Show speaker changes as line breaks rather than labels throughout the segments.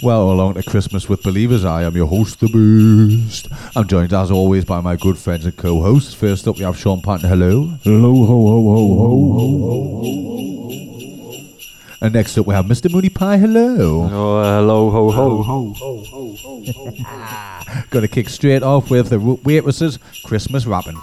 Well, along to Christmas with Believers. I am your host, The Beast. I'm joined, as always, by my good friends and co hosts. First up, we have Sean Panton. Hello.
Hello, ho, ho, ho, ho, ho, ho.
And next up, we have Mr. Mooney Pie. Hello.
Oh, uh, hello, ho, ho, ho, ho, ho, ho.
Gonna kick straight off with the waitresses' Christmas
wrapping.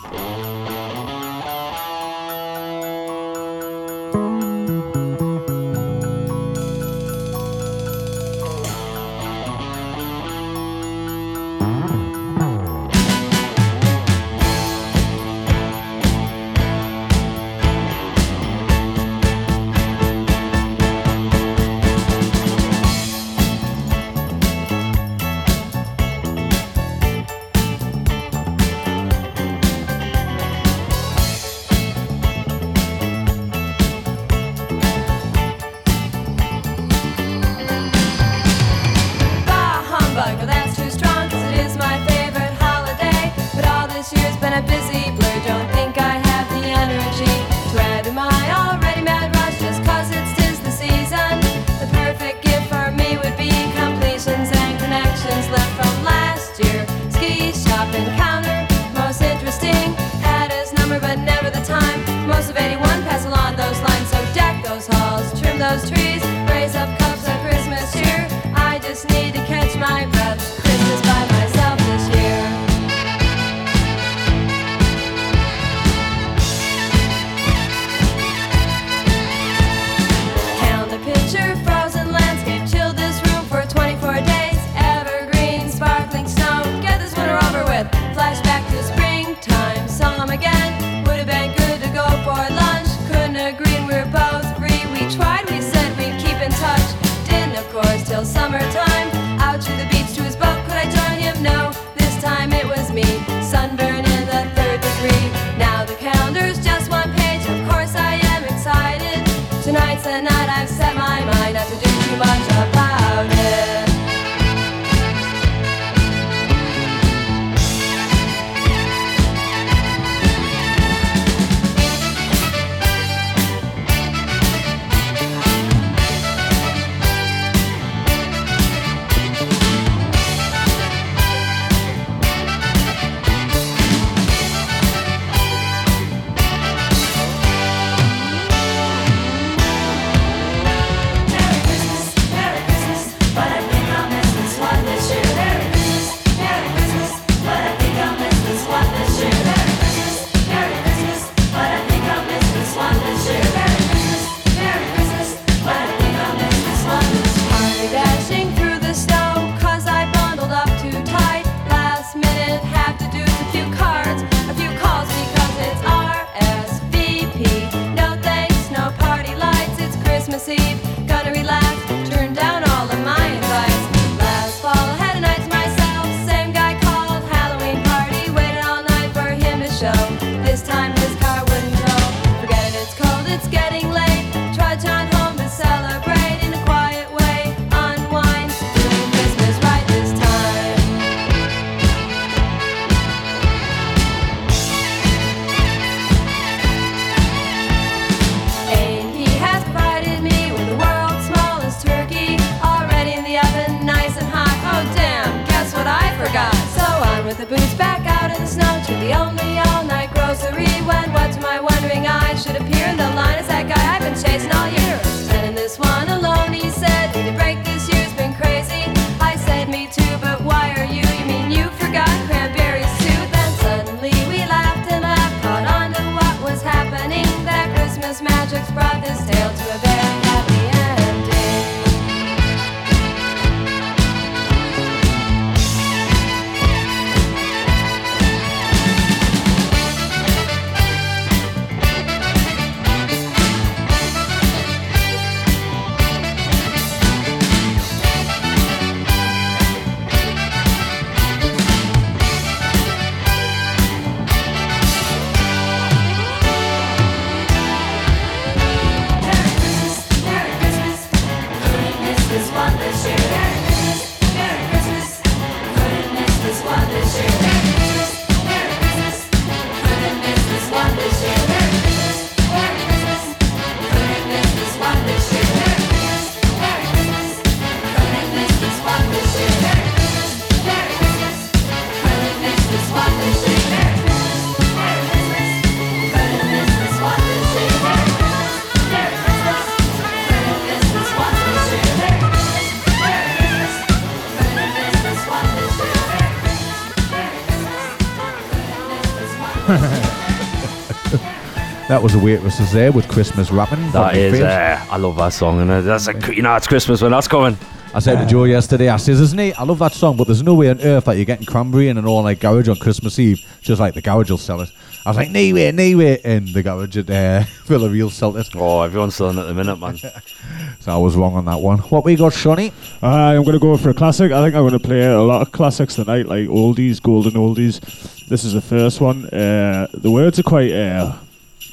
That was
the waitresses there with Christmas wrapping. That is,
That
my
is,
face.
uh, I love that song, and that's a, you know, it's Christmas when that's coming.
I said to Joe yesterday, I says, isn't he? I love that song, but there's no way on earth that you're getting cranberry in an all night garage on Christmas Eve, just like the garage will sell it. I was like, no way, no way. And the garage at uh, Villarreal sold it.
Oh, everyone's selling it at the minute, man.
So I was wrong on that one. What we got, Shawnee?
Uh, I'm going to go for a classic. I think I'm going to play a lot of classics tonight, like oldies, golden oldies. This is the first one. Uh, the words are quite uh,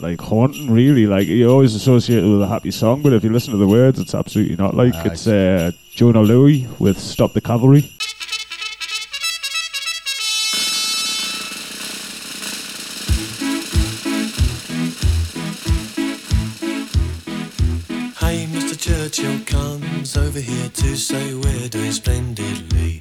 like haunting, really. Like you always associate it with a happy song, but if you listen to the words, it's absolutely not like.
Nice.
It's uh, Jona Lewie with "Stop the Cavalry."
Hey, Mr. Churchill comes over here to say we're doing splendidly.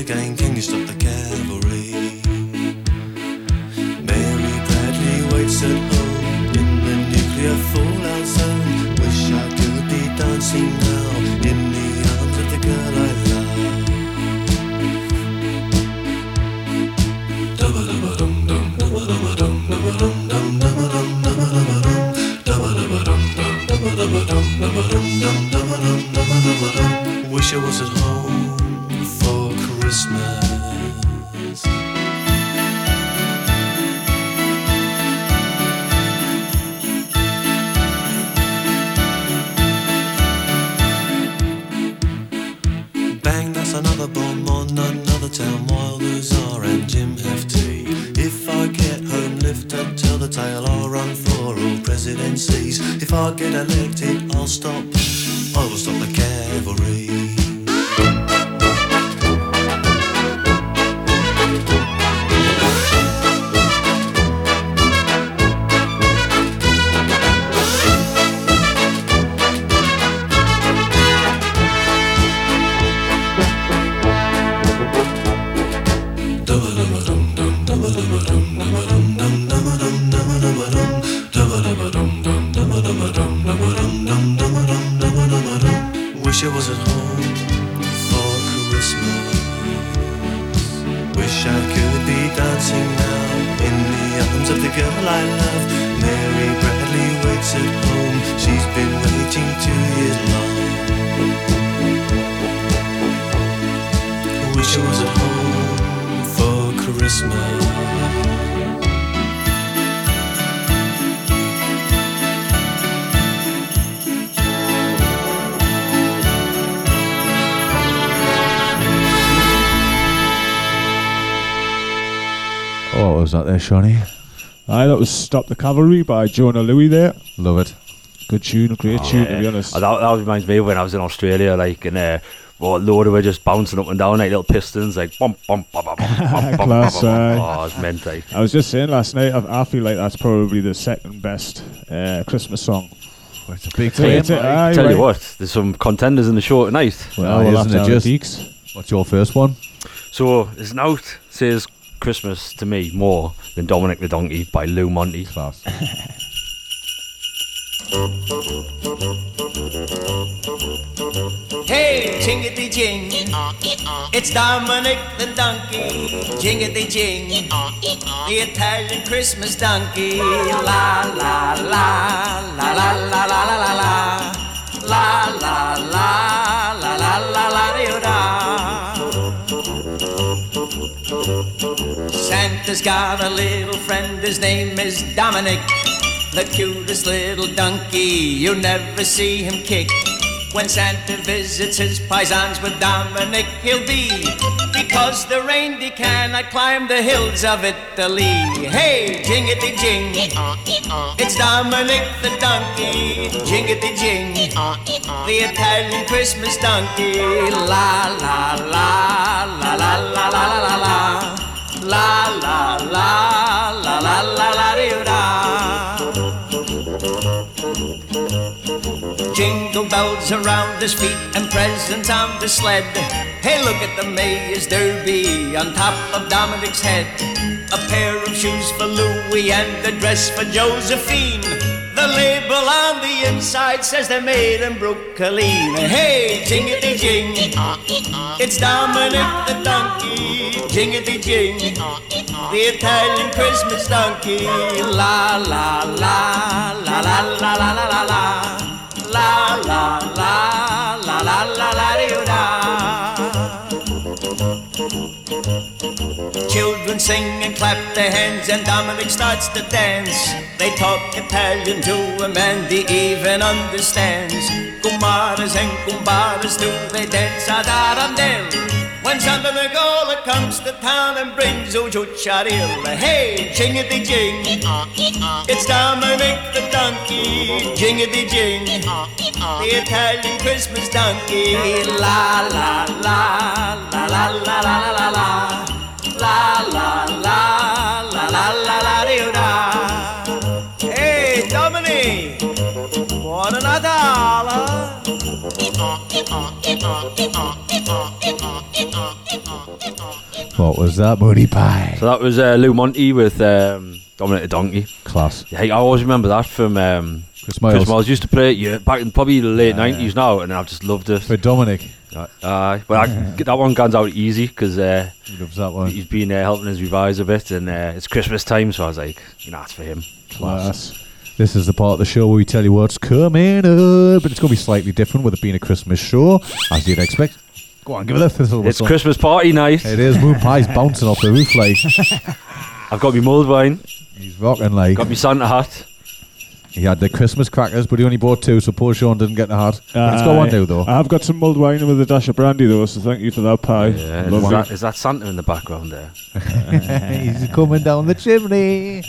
Tek
að enginn kengi stótt að Shawnee?
Aye, that was "Stop the Cavalry" by Jona Lewie. There,
Love it.
good tune, great tune to be honest.
Oh, that, that reminds me of when I was in Australia, like, and uh, well, load of were just bouncing up and down like little pistons, like bump, bump, bump, bump, bump, bump, bump,
Class,
bump, bump.
aye.
Oh, it's meant like.
I was just saying last night, I, I feel like that's probably the second best uh, Christmas song.
Oh, it's a big
So
claim.
it's a- aye,
Tell you what, there's some contenders in the show tonight.
Well,
Aye,
we'll
isn't it just-
peaks.
What's your first one?
So there's an out says Christmas to me more than Dominic the Donkey by Lou Monte.
Class.
Hey, jingity jing. It's Dominic the donkey. Jingity jing. The Italian Christmas donkey. La la la la la la la la la la. La la la la la la la da. Santa's got a little friend, his name is Dominic. The cutest little donkey, you'll never see him kick. When Santa visits his paisans with Dominic, he'll be because the reindeer cannot climb the hills of Italy. Hey, jingity jing, it's Dominic the donkey. Jingity jing, the Italian Christmas donkey. La la la la la la la la la. La la la la la la la dee. Jingle bells around his feet and presents on the sled. Hey, look at the Mayor's Derby on top of Dominic's head. A pair of shoes for Louis and a dress for Josephine. The label on the inside says they're made in Brooklyn. Hey, jingity jing, it's Dominic the donkey. Jingity jing, the Italian Christmas donkey. La la la la la la la la la la. La la la la Children sing and clap their hands, and Dominic starts to dance. They talk Italian to him, and he even understands. Kumaras and kumbaras do they dance ad arandel. When Santa Nicola comes to town and brings Ujucharil, hey, jingity jing, it's Dominic the donkey, jingity jing, the Italian Christmas donkey, la la la la la la la la la la. La la la la la la la dee da. Hey, Dominic, buona Natale.
What was that, Moody Pie?
So that was uh, Lou Monte with um, Dominic the Donkey.
Class.
Yeah, I always remember that from um,
Chris Miles.
Chris Miles. Used to play it yeah, back in probably the late
Yeah,
90s now, and I've just loved it.
For Dominic.
Uh, well, I, that one guns out easy because uh,
He loves that one.
he's been uh, helping us revise a bit, and uh, it's Christmas time, so I was like, you know, it's for him.
Class.
This is the part of the show where we tell you what's coming up, but it's going to be slightly different with it being a Christmas show, as you'd expect. Go on, give it a fizzle.
It's
whistle.
Christmas party night.
It is. Moon Pie's bouncing off the roof like
I've got my mulled wine,
he's rocking like.
got my Santa hat.
He had the Christmas crackers, but he only bought two, so poor Sean didn't get the hat. But it's got one
Aye.
now, though.
I've got some mulled wine with a dash of brandy though, so thank you for that pie.
Yeah, is, that, is that Santa in the background there?
he's coming down the chimney.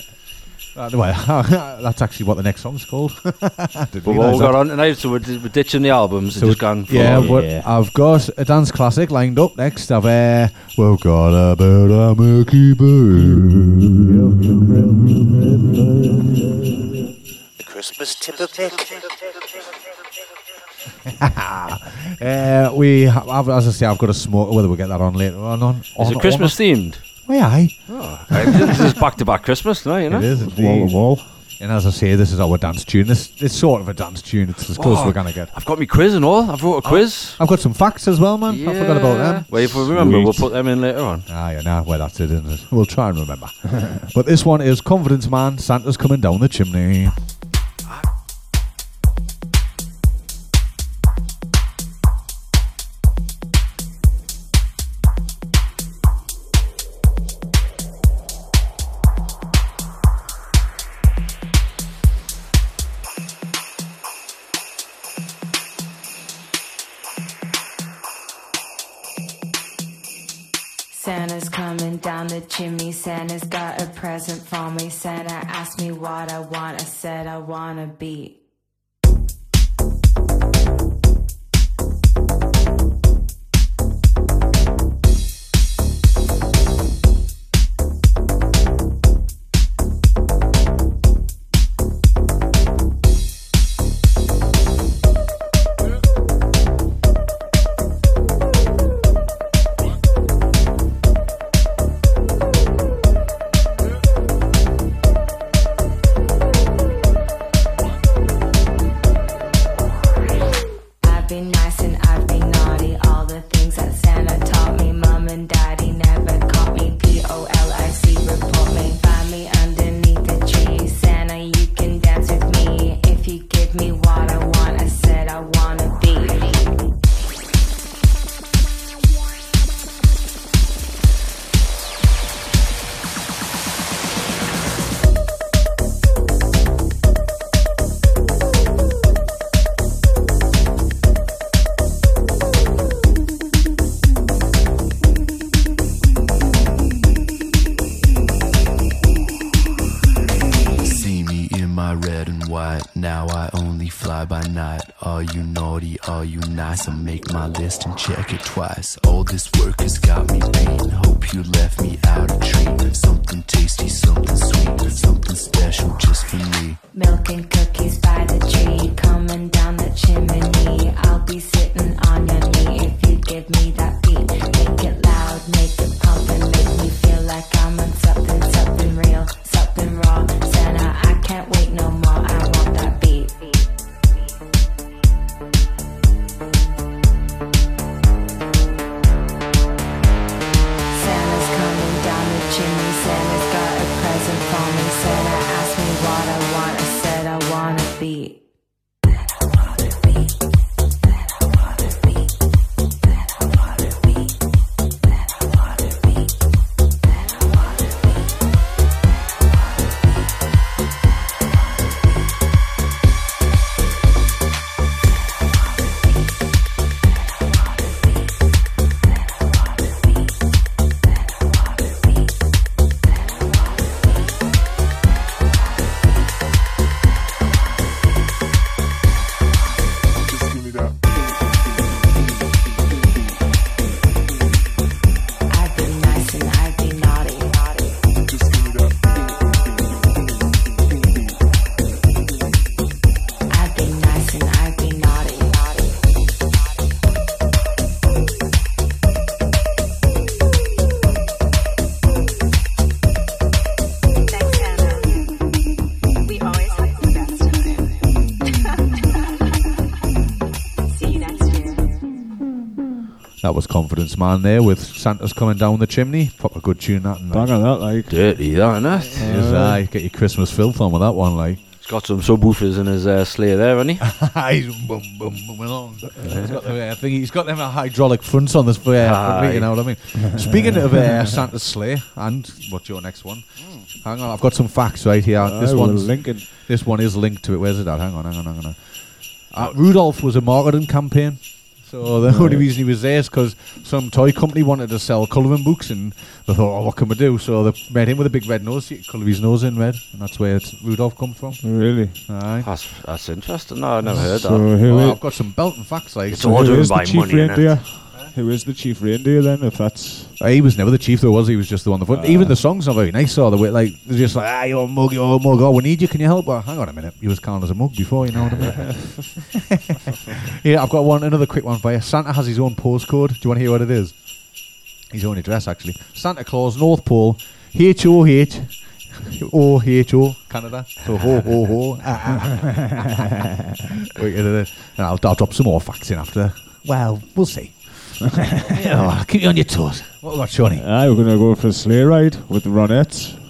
Uh, well, that's actually what the next song's called.
But we've all got on tonight, so we're, d- we're ditching the albums
So
and just gone. full
Yeah,
Yeah.
I've got a dance classic lined up next. I've uh, we've got a bit of Mickey
The Christmas tip of Mick.
uh, we have, as I say, I've got a smoker. Whether we get that on later on. on
Is
on-
it Christmas themed?
On, aye,
Oh, this is back to back Christmas tonight, you know?
it is.
Wall to wall.
And as I say, this is our dance tune. This it's sort of a dance tune. It's as close as
Oh,
we're gonna get.
I've got my quiz and all. I've wrote a quiz.
I've got some facts as well, man. I forgot about them.
Well, if we remember, we'll put them in later on.
Ah, yeah, nah, well, that's it, isn't it? We'll try and remember. but this one is Confidence Man. Santa's coming down the chimney.
Chimney. Santa's got a present for me. Santa asked me what I want. I said I want a my list and check it twice. All this work has got me pain. Hope you left me out
Confidence Man there with Santa's coming down the chimney. Proper good tune that. And
Bang on that, like.
Dirty, that, innit?
Is, uh, get your Christmas filth on with that one, like.
He's got some subwoofers in his uh, sleigh there, hasn't he?
he's boom, boom, boom along. He's got the, uh, thing, he's got them uh, hydraulic fronts on this for, uh, for me, you know what I mean? Speaking of uh, Santa's sleigh, and what's your next one? Hang on, I've got some facts right here. this
Aye,
one's
linking.
This one is linked to it. Where's it at? Hang on, hang on, hang on. Uh, Rudolph was a marketing campaign. So the only reason he was there is because some toy company wanted to sell colouring books, and they thought, "Oh, what can we do?" So they made him with a big red nose. You colour his nose in red, and that's where it's Rudolph come from.
Really?
Aye.
That's, that's interesting. No, I never heard
So
that.
Well, I've got some belt and facts like.
It's
so
all
who
driven
is the
by money, innit?
Reindeer? Who is the chief reindeer then? If that's
Uh, he was never the chief, though, was he? He was just the one. The front. Even the song's not very nice. Or the way, like they're just like, ah, you're a mug, you're a mug. Oh, we need you. Can you help? Well, hang on a minute. You was calling us a mug before, you know what I mean? yeah, I've got one. Another quick one for you. Santa has his own postcode. Do you want to hear what it is? His own address, actually. Santa Claus, North Pole, H O H. O H O Canada. So ho ho ho. Wait, and I'll, I'll drop some more facts in after. Well, we'll see. yeah, keep you on your toes. What about Shawnee?
Aye, we're gonna go for a sleigh ride with the Ronettes.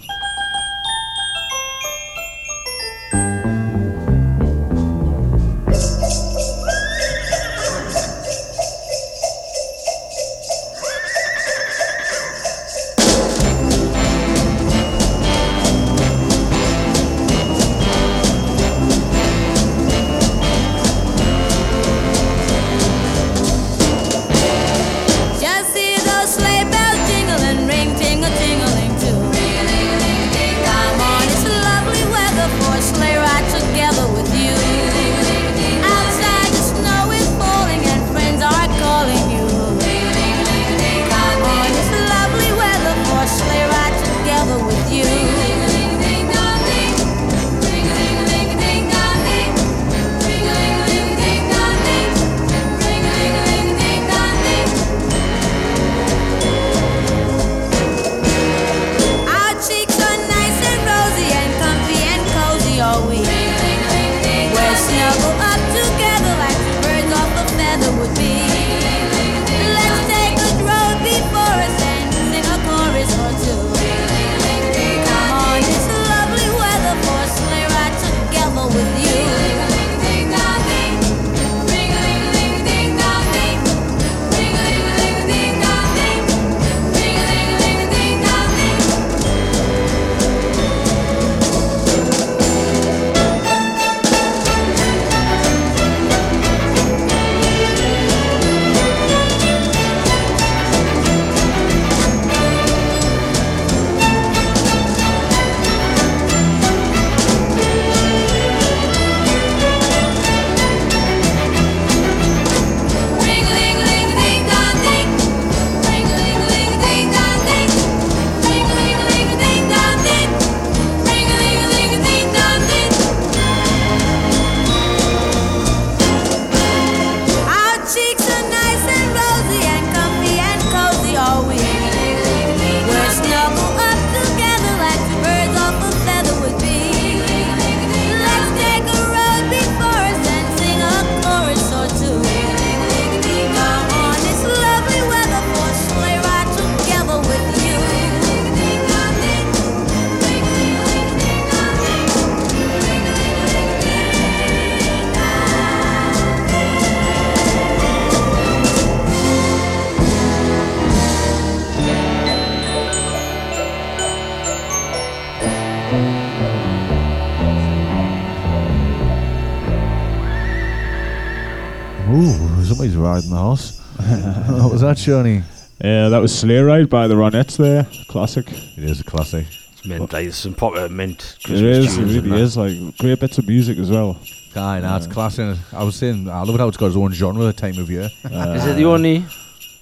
That, Shawnee?
Yeah, that was Sleigh Ride by the Ronettes there. Classic.
It is a classic.
It's mint. Like, there's some proper mint
It
Christmas
is, it
tunes in
really is. Like, great bits of music as well.
Aye, nah, it's classic. I was saying, I love it how it's got its own genre at time of year.
Is it the only?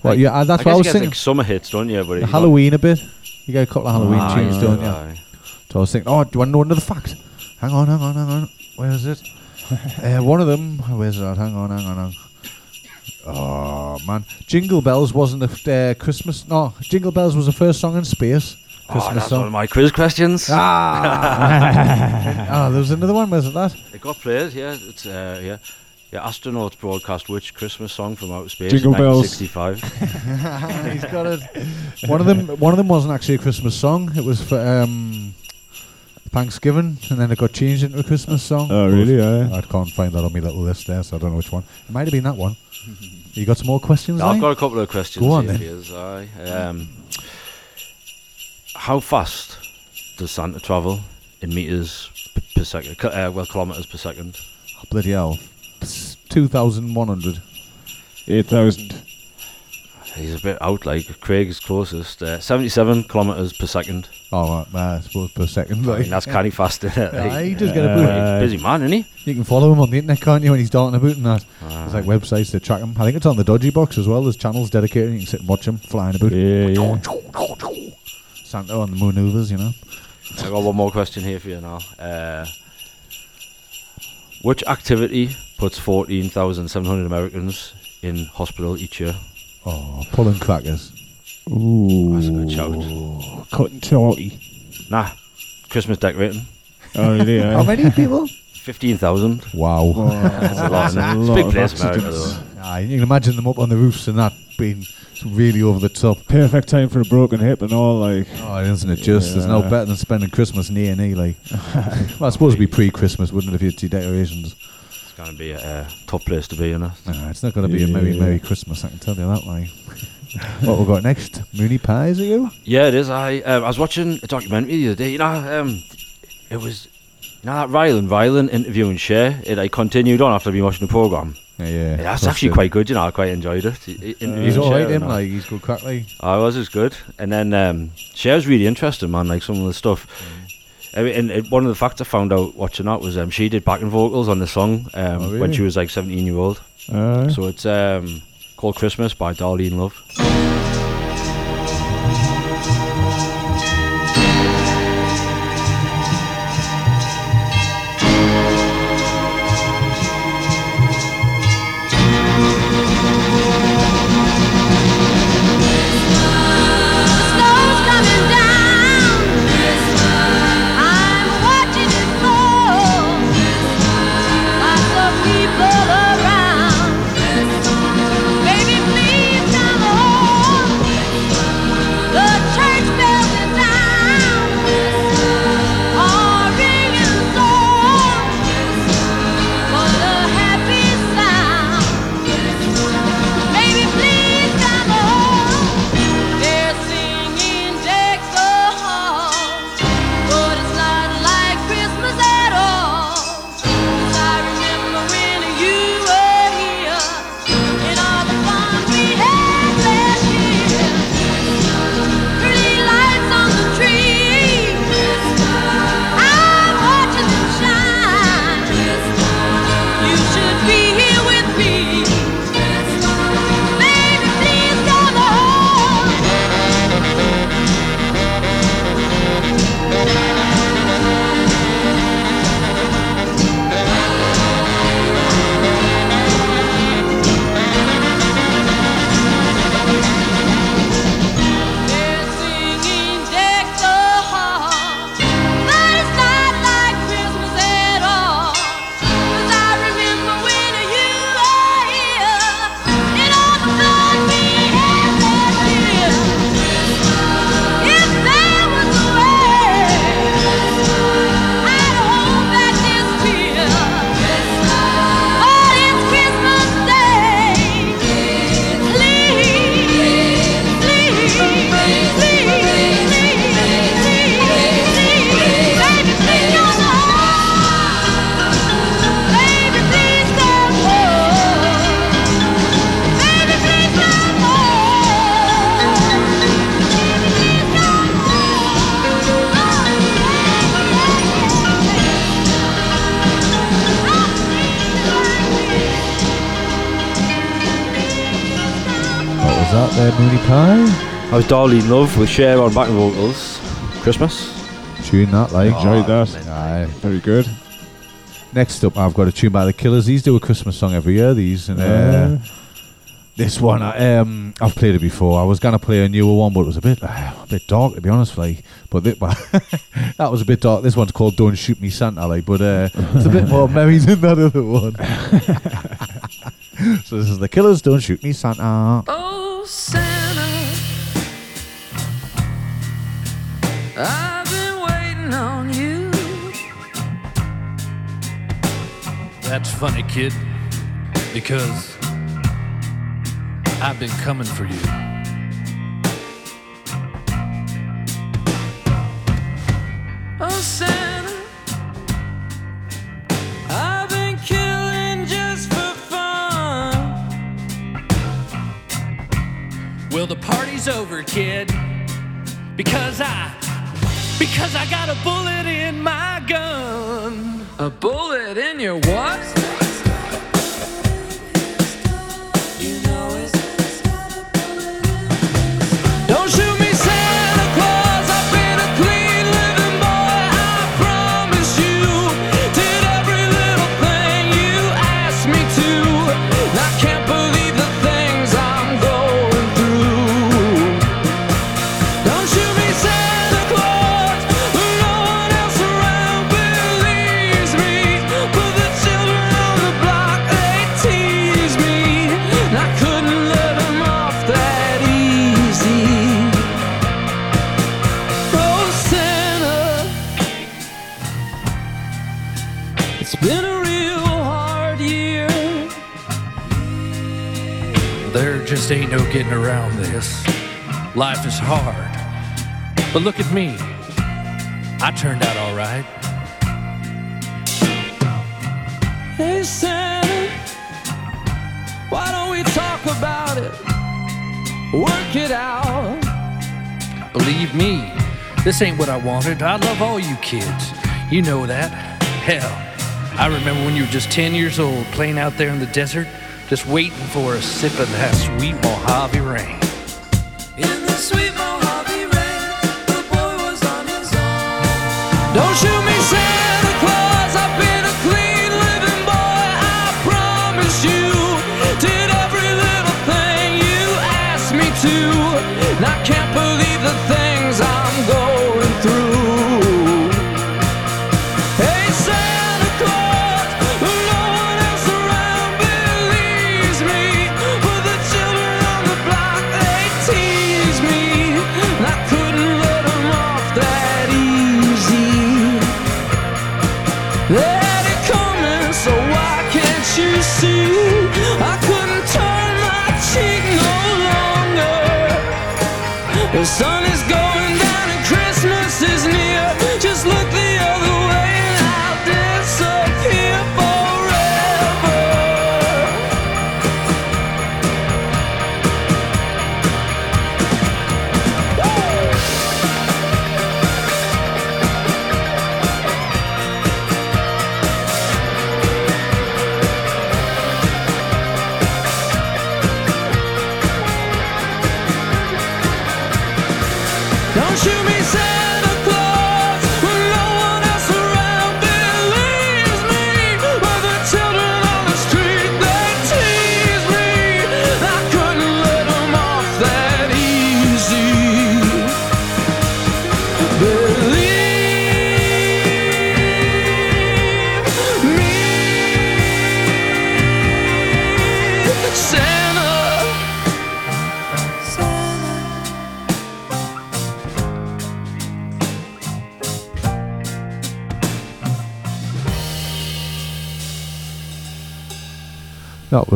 well, yeah, uh, that's
I
what I
guess
was
you get
thinking.
like summer hits, don't you? But
Halloween a bit. You get a couple of Halloween
Aye,
tunes, don't you?
aye.
So I was thinking, oh, do you want to know another fact? Hang on, hang on, hang on. Where is it? uh, one of them. Where's that? Hang on, hang on, hang on. Oh man, Jingle Bells wasn't a uh, Christmas. No, Jingle Bells was the first song in space.
Oh,
Christmas
that's one of
song.
my quiz questions.
Ah, oh, there was another one. Wasn't that?
It got played, yeah. It's uh, yeah. Yeah, astronauts broadcast which Christmas song from outer space?
Jingle bells.
1965.
He's got it. One of them. One of them wasn't actually a Christmas song. It was for um, Thanksgiving, and then it got changed into a Christmas song.
Oh, really? Yeah.
I can't find that on my little list there, so I don't know which one. It might have been that one. You got some more questions?
I've
Lee?
got a couple of questions.
Go on,
here
then.
for. Um, how fast does Santa travel in meters per second? Uh, well, kilometers per second.
Oh, bloody hell. Two thousand one hundred.
8,000.
He's a bit out. Like Craig is closest. Uh, Seventy-seven kilometers per second.
Oh, right, uh, I suppose per second.
I
Like.
mean, that's canny fast. Isn't it?
Aye,
Like,
he does get a
Uh,
boot.
busy man, isn't he?
You can follow him on the internet, can't you, when he's darting about and that. There's like websites to track him. I think it's on the Dodgy Box as well. There's channels dedicated. You can sit and watch him flying about.
Yeah, yeah.
Santa on the maneuvers, you know.
I got one more question here for you now. Uh, which activity puts 14,700 Americans in hospital each year?
Oh, pulling crackers.
Ooh.
That's a good shout.
Cutting turkey.
Nah, Christmas decorating.
Oh, really? Yeah.
How many people?
15,000.
Wow.
That's a lot, isn't? It's a
lot
big
of
place, America, though.
Aye, you can imagine them up on the roofs and that being really over the top.
Perfect time for a broken hip and all, like.
Oh, isn't it just? There's no better than spending Christmas in A&E, like. well, I suppose it'd be pre-Christmas, wouldn't it, if you had your decorations?
It's going to be a uh, tough place to be in. it.
Nah, it's not going to be a Merry,
Yeah.
Merry Christmas, I can tell you that, like. what we got next? Mooney Pies, are you?
Yeah, it is. I um, I was watching a documentary the other day. You know, um, it was you know that Rylan Rylan interviewing Cher. It I continued on after I'd been watching the program.
Yeah, yeah.
That's actually
it.
quite good. You know, I quite enjoyed it. He
He's alright,
and
him, like, he's good crack, like.
I was as good. And then um, Cher's really interesting, man. Like some of the stuff. I mean, and, one of the facts I found out watching that was um, she did backing vocals on the song um,
Oh,
when she was like 17 year old.
Uh,
So it's um, called Christmas by Darlene Love. I was Darlene Love with Cher on backing vocals. Christmas.
Tune that, like.
Enjoyed that.
Aye.
Very good.
Next up, I've got a tune by the Killers. These do a Christmas song every year. These and uh,
Uh,
this one, I, um, I've played it before. I was gonna play a newer one, but it was a bit, uh, a bit dark to be honest. Like, but thi- but that was a bit dark. This one's called "Don't Shoot Me, Santa." Like, but uh, it's a bit more merry than that other one. so this is the Killers. Don't shoot me, Santa.
Oh, Santa,
funny, kid, because I've been coming for you.
Oh, Santa, I've been killing just for fun.
Well, the party's over, kid, because I, because I got a bullet in my gun.
A bullet in your what?
Just ain't no getting around this. Life is hard. But look at me. I turned out all right.
Hey, Santa, why don't we talk about it? Work it out.
Believe me, this ain't what I wanted. I love all you kids. You know that. Hell, I remember when you were just 10 years old playing out there in the desert, just waiting for a sip of that sweet Mojave rain.
In the sweet Mojave rain, the boy was on his own. Don't shoot me, Santa The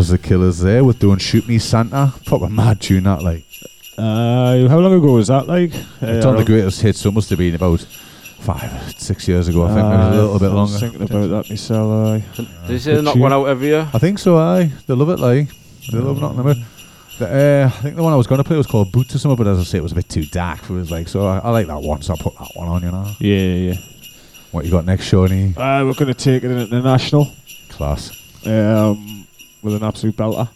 was the Killers there with "Don't Shoot Me, Santa." Proper mad tune that, like.
uh, how long ago was that? Like,
It's on the greatest hits, so it must have been about five, six years ago. I think maybe a little bit
Uh, I was
longer.
thinking about that myself. aye.
Did you say they knock one out every year?
I think so. Aye, they love it. Like they love knocking them out. The, uh, I think the one I was going to play was called Boots or something, but as I say, it was a bit too dark. For it was like so. I, I like that one, so I put that one on. You know.
Yeah, yeah.
What you got next, Shawnee?
Uh, we're going to take it in at the national
Class.
um, with an absolute belter.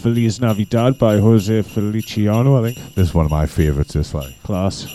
Feliz Navidad by Jose Feliciano, I think.
This is one of my favourites. This like
Class.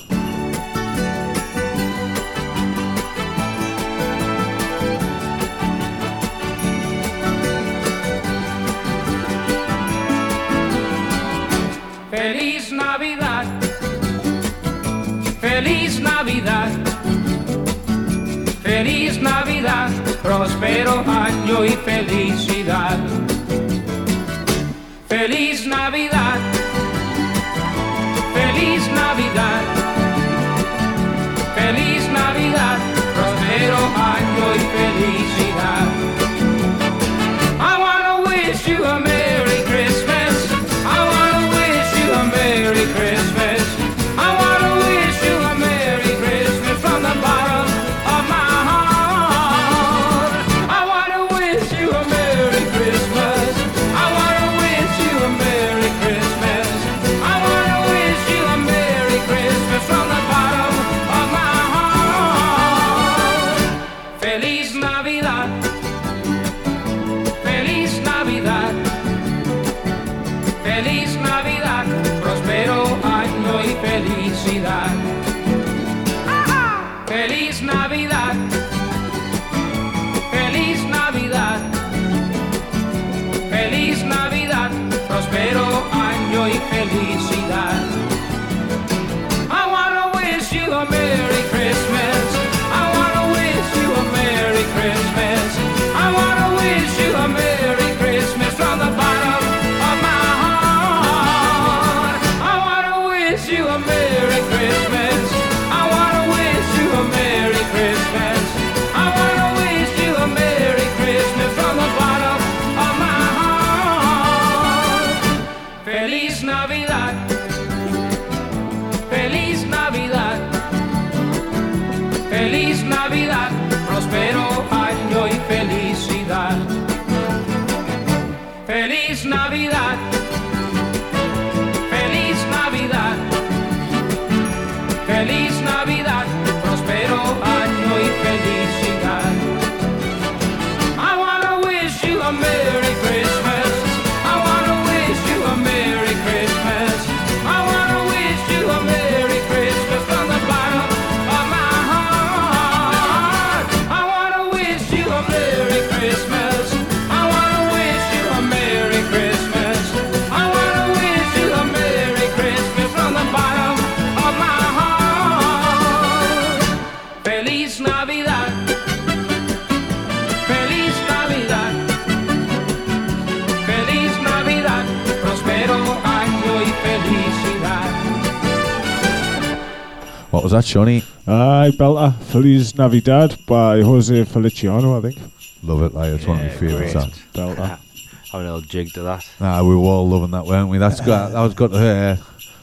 That, Shawnee?
Aye, belter. Feliz Navidad by Jose Feliciano, I think.
Love it. Like it's one of my
Yeah,
favourites.
great.
That.
Belter.
Have a little jig to that.
Nah, we were all loving that, weren't we? That's got that was got. Uh,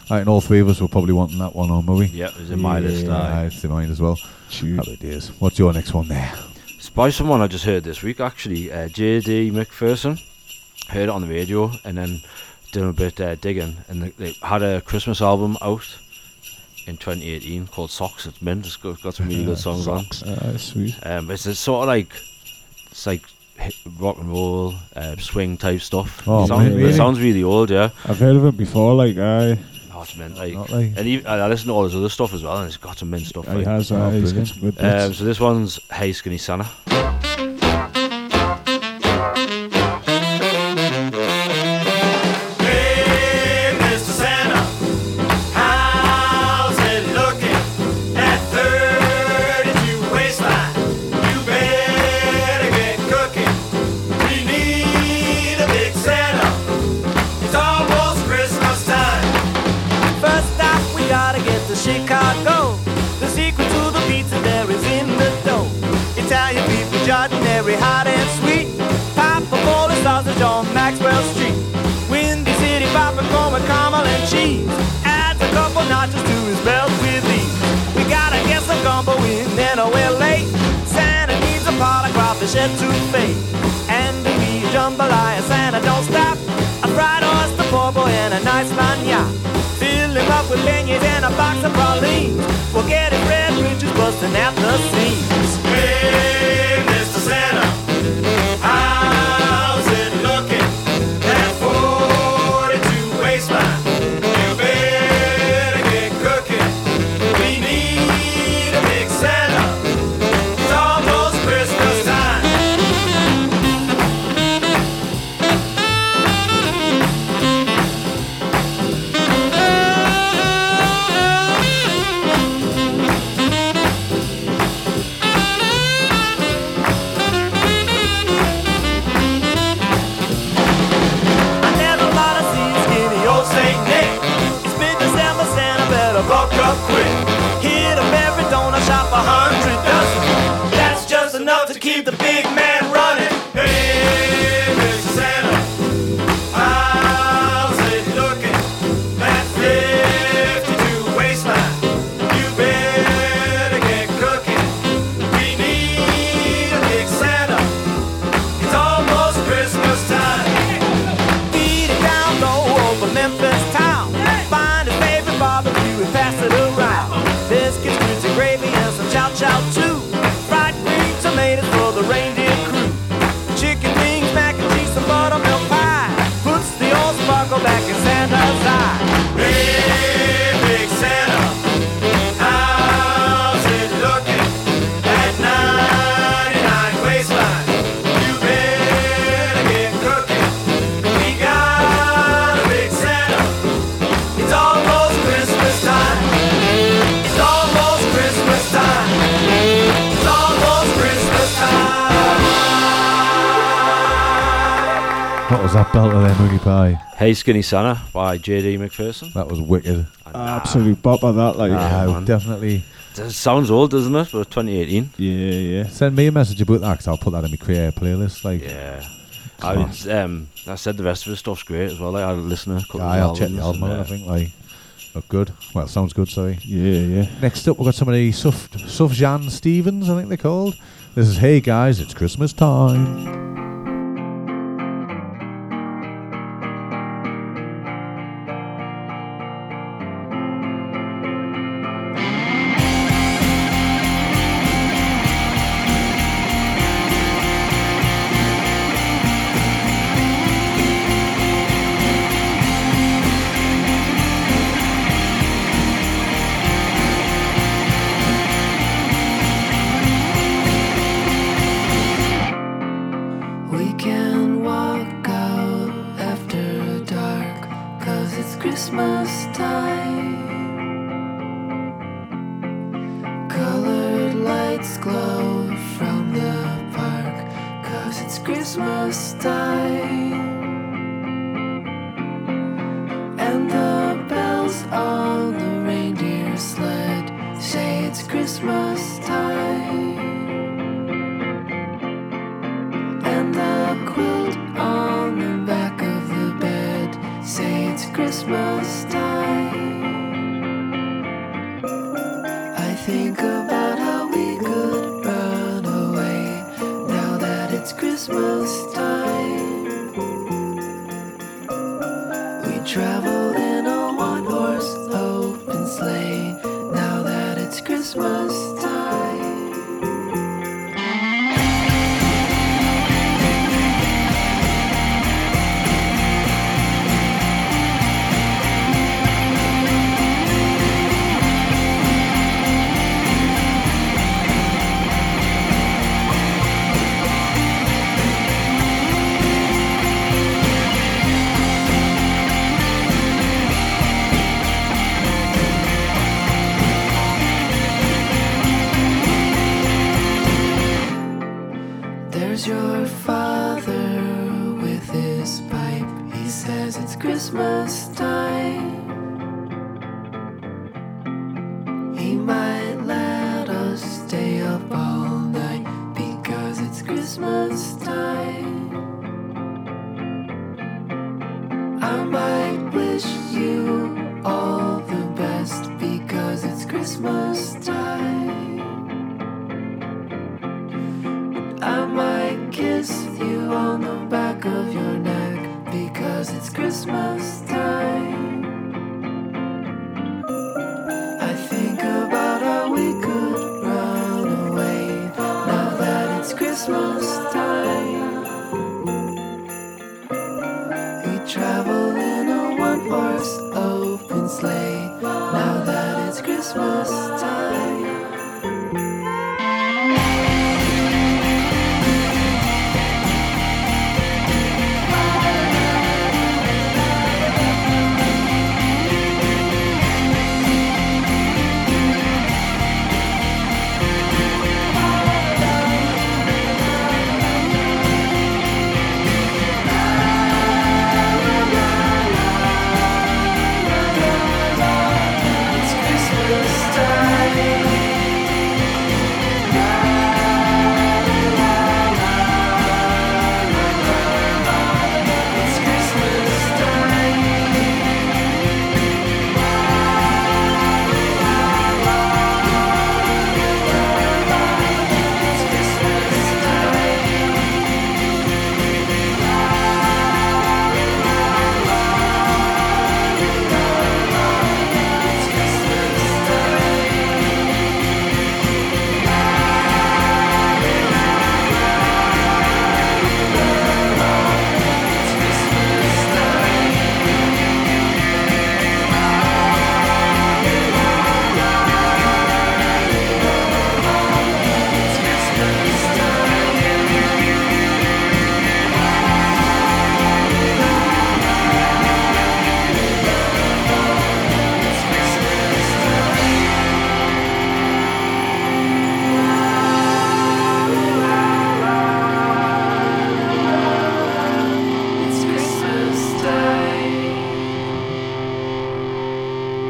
I think all three of us were probably wanting that one on, were we?
Yeah, it was in my list.
Yeah,
aye.
it's in mine as well.
Tune.
Happy days. What's your next one there?
It's by someone I just heard this week actually, uh, JD McPherson. Heard it on the radio and then doing a bit uh, digging, and they, they had a Christmas album out in 2018 called Socks. It's mint. It's got, got some really good songs on.
Aye, sweet.
Um, it's a sort of like it's like rock and roll, uh, swing type stuff.
Oh,
it, sounds,
really?
it sounds really old, yeah.
I've heard of it before, like, I.
Oh, it's. Like,
like-
and even, I listen to all his other stuff as well, and it's got some mint stuff.
He
Like.
has,
Oh.
He's got some good
Um, so this one's Hey Skinny Santa.
With beignets and a box of pralines. We'll get his red bridges busting at the seams.
Hey,
Hey Skinny Santa by JD McPherson.
That was wicked.
Absolute bop of that. Like,
Ah,
man.
definitely.
It sounds old, doesn't it? But 2018.
yeah, yeah.
Send me a message about that 'cause I'll put that in my creator playlist. Like,
Yeah. I, mean,
Class.
um, I said the rest of his stuff's great as well. Like, I had a listener. a couple
Aye,
of
I'll check the album out.
and,
I
uh,
think like look good. Well, sounds good. Sorry.
Yeah, yeah.
Next up, we've got somebody Suf Sufjan Stevens. I think they're called. This is Hey guys, it's Christmas time.
Lights glow from the park, cause it's Christmas time. And the bells on the reindeer sled say it's Christmas time. And the quilt on the back of the bed say it's Christmas time.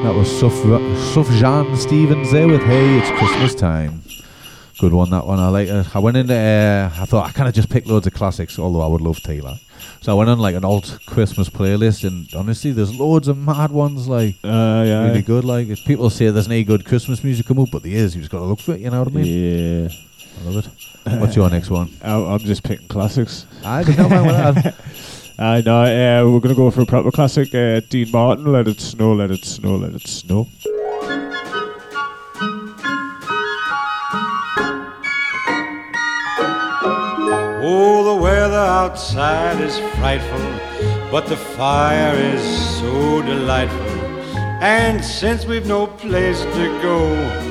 That
was Suf- Sufjan Stevens there with Hey, It's Christmas Time. Good one, that one. I like it. I went in there, I thought I kind of just picked loads of classics, although I would love Taylor. So I went on like an old Christmas playlist, and honestly, there's loads of mad ones, like
Uh, yeah.
really good. Like if people say there's no good Christmas music come up, but there is. You just got to look for it. You know what I mean?
Yeah.
I love it. What's your next one?
I, I'm just picking classics.
I don't know.
I know. Uh, we're gonna go for a proper classic. Uh, Dean Martin, "Let It Snow, Let It Snow, Let It Snow."
Oh, the weather outside is frightful, but the fire is so delightful. And since we've no place to go,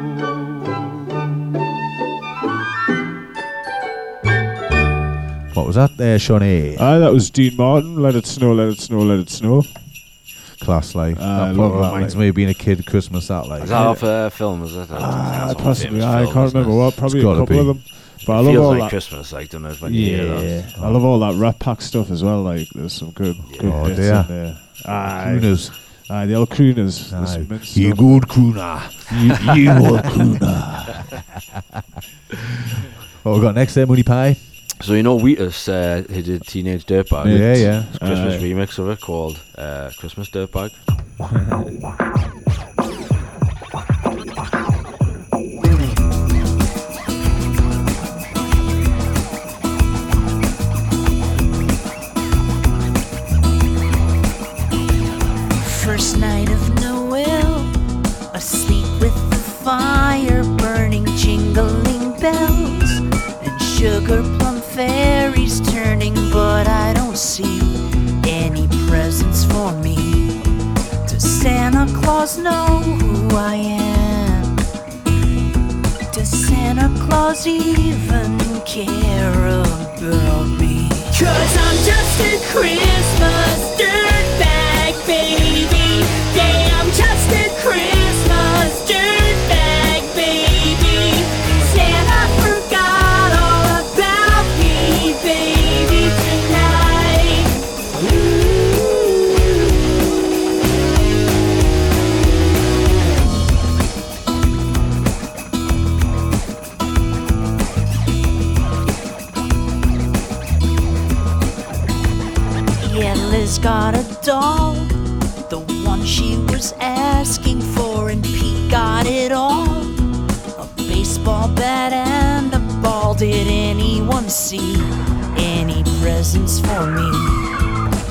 What was that there, Shawnee?
Ah, that was Dean Martin. "Let It Snow, Let It Snow, Let It Snow."
Class, like.
Ah, I
that
love
probably
that,
reminds
like.
me of being a kid Christmas, that, like.
Is that off a film? Is it?
Ah, possibly. I can't remember what. Probably a couple
be.
of them. But I love
feels
all
like
that.
Christmas, like don't know when you hear
Yeah,
that.
I love all that Rat Pack stuff as well. Like, there's some good, good
Oh,
bits
dear.
in there. Aye,
Crooners.
aye, the old crooners.
Aye. You good crooner. You, you old crooner. what we got next there, Mooney Pie?
So you know Wheatus, uh, he did Teenage Dirtbag.
Yeah, yeah.
It's a Christmas
Aye.
remix of it called uh, Christmas Dirtbag.
First night of Noel, asleep with the fire burning, jingling bells, and sugar plum fairies turning. But I don't see any presents for me. Does Santa Claus know who I am? Does Santa Claus even care about me? Cause I'm just a Christmas dirtbag, got a doll, the one she was asking for, and Pete got it all. A baseball bat and a ball. Did anyone see any presents for me?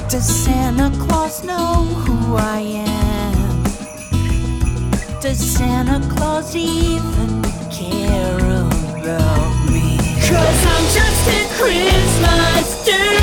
Does Santa Claus know who I am? Does Santa Claus even care about me? Cause I'm just a Christmas dirtbag,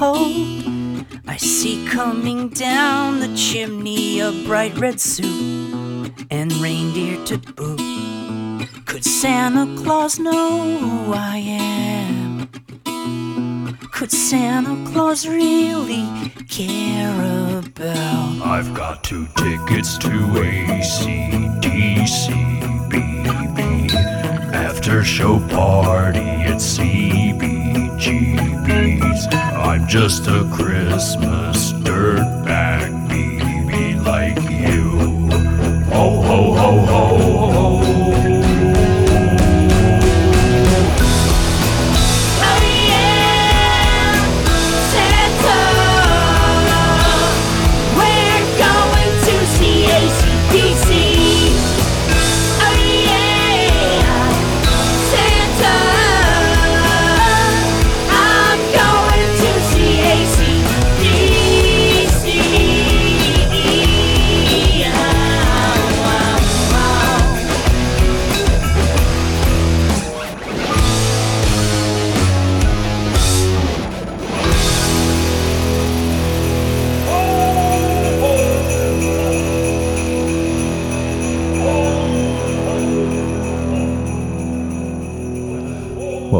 I see coming down the chimney a bright red suit and reindeer to boot. Could Santa Claus know who I am? Could Santa Claus really care about?
I've got two tickets to ACDC, baby. After show party at I'm just a Christmas dirtbag,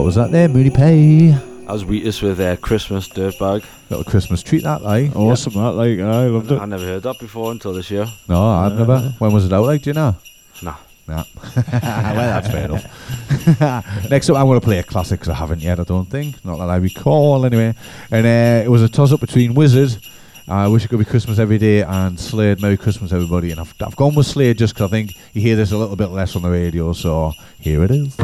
was that there, Moody Pay?
I was Wheatus with uh, Christmas Dirtbag.
Little Christmas treat, that, like.
Awesome, that, like, I loved it.
I never heard that before until this year.
No, I've never. When was it out, like, do you know?
Nah.
Nah. well, that's fair enough. Next up, I'm going to play a classic 'cause I haven't yet, I don't think. Not that I recall, anyway. And uh, it was a toss up between Wizzard, I Wish It Could Be Christmas Every Day, and Slade, Merry Christmas, everybody. And I've, I've gone with Slade just 'cause I think you hear this a little bit less on the radio, so here it is.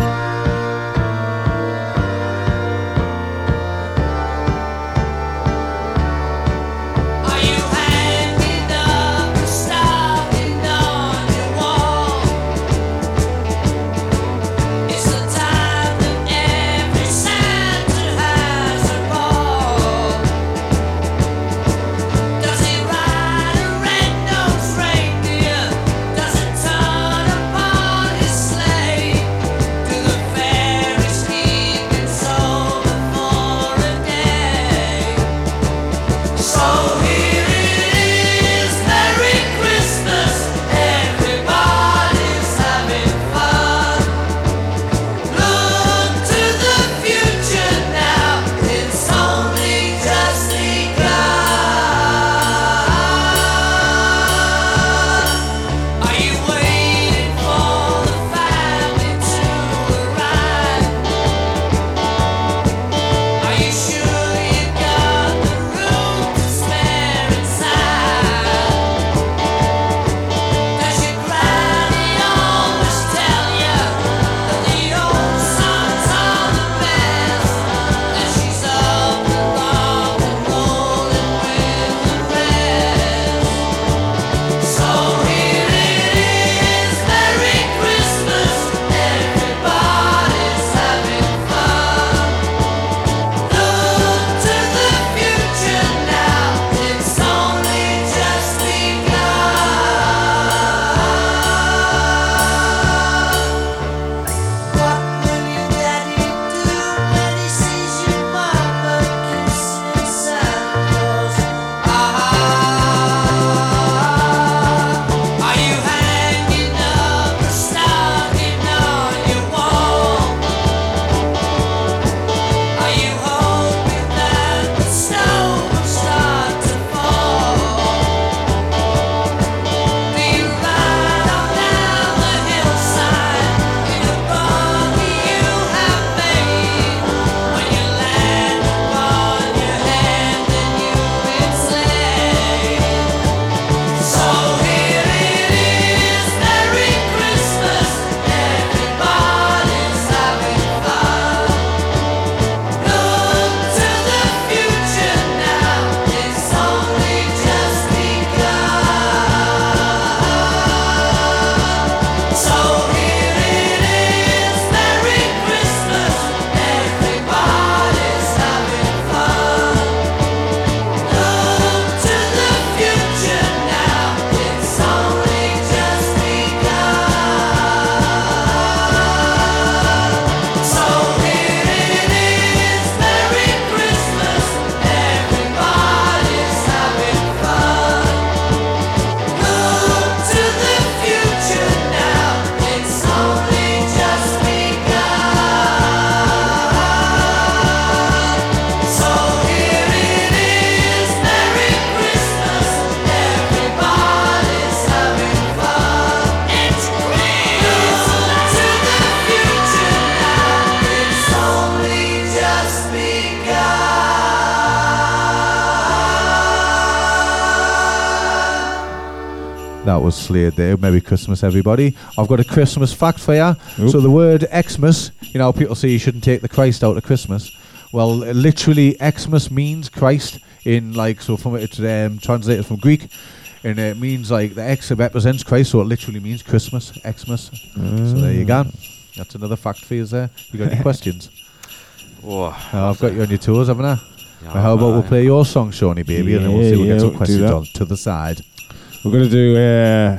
Slade there. Merry Christmas, everybody. I've got a Christmas fact for you.
Oop.
So the word Xmas, you know, people say you shouldn't take the Christ out of Christmas. Well, uh, literally, Xmas means Christ in like so from it's um, translated from Greek, and it means like the X represents Christ, so it literally means Christmas, Xmas. So there you go. That's another fact for you there. You got any questions? Oh, I've got you on your toes, haven't I?
Yeah,
well, how about
aye.
we'll play your song, Shawnee, baby, and then we'll see we'll
Yeah,
get some
yeah,
questions on to the side.
We're gonna do uh,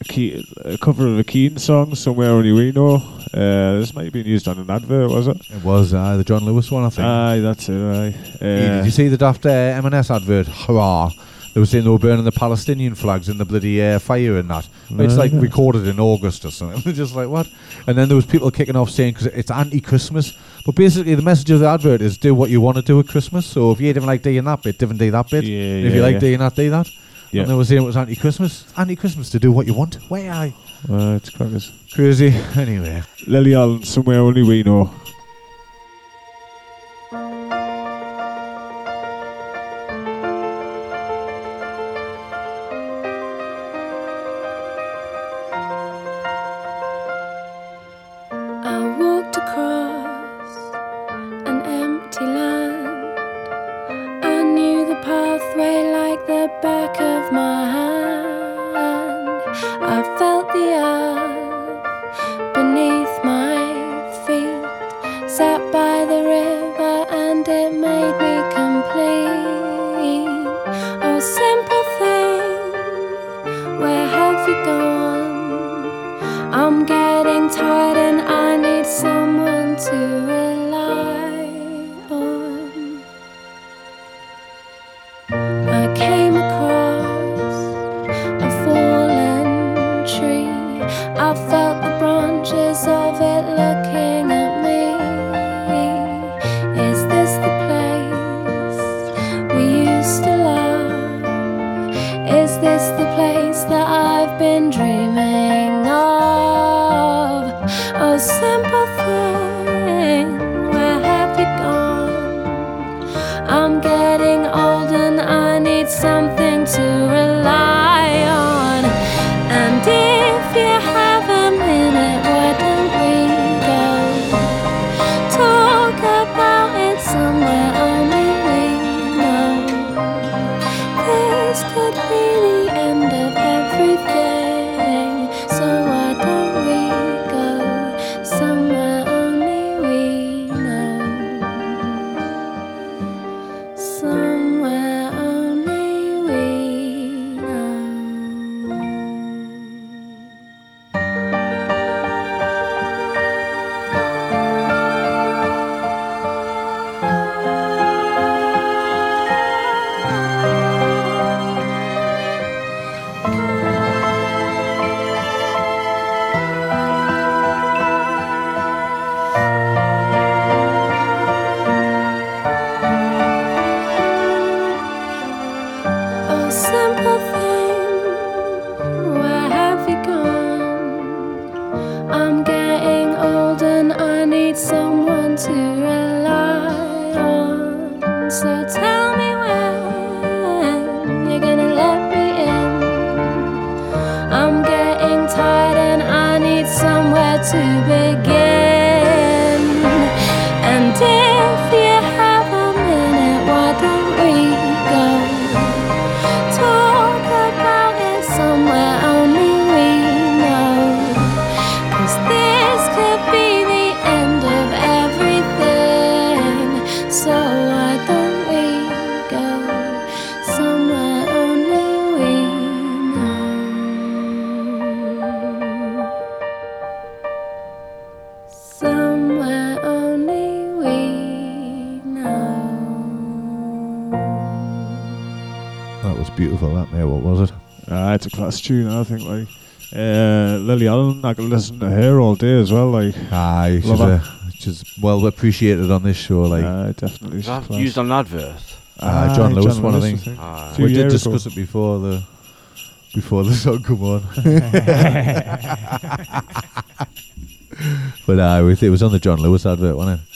a, key, a cover of a Keane song, "Somewhere Only We Know." Uh, this might have been used on an advert, was it?
It was uh, the John Lewis one, I think.
Aye, that's it. Aye. Uh,
did you see the daft uh, M&S advert? Hurrah! They were saying they were burning the Palestinian flags in the bloody uh, fire and that. It's like
Uh.
recorded in August or something. They're just like, what? And then there was people kicking off saying because it's anti-Christmas. But basically, the message of the advert is do what you want to do at Christmas. So if you didn't like doing that bit, didn't do that bit.
Yeah,
And if you like
yeah.
doing that, do that.
Yeah.
And they were saying it was anti-Christmas. Anti-Christmas to do what you want. Why I?
uh, it's crackers.
Crazy. Anyway.
Lily Allen, "Somewhere Only We Know."
I
think. Like uh, Lily Allen, I can listen to her all day as well. Like,
Aye, she's,
Love her.
uh, she's well appreciated on this show. Like,
uh, definitely.
Is that used on an advert?
uh, John
Aye,
Lewis one, I think.
Aye.
Few
we did
years
discuss
ago.
it before the before the song come on. but uh, it was on the John Lewis advert, wasn't it?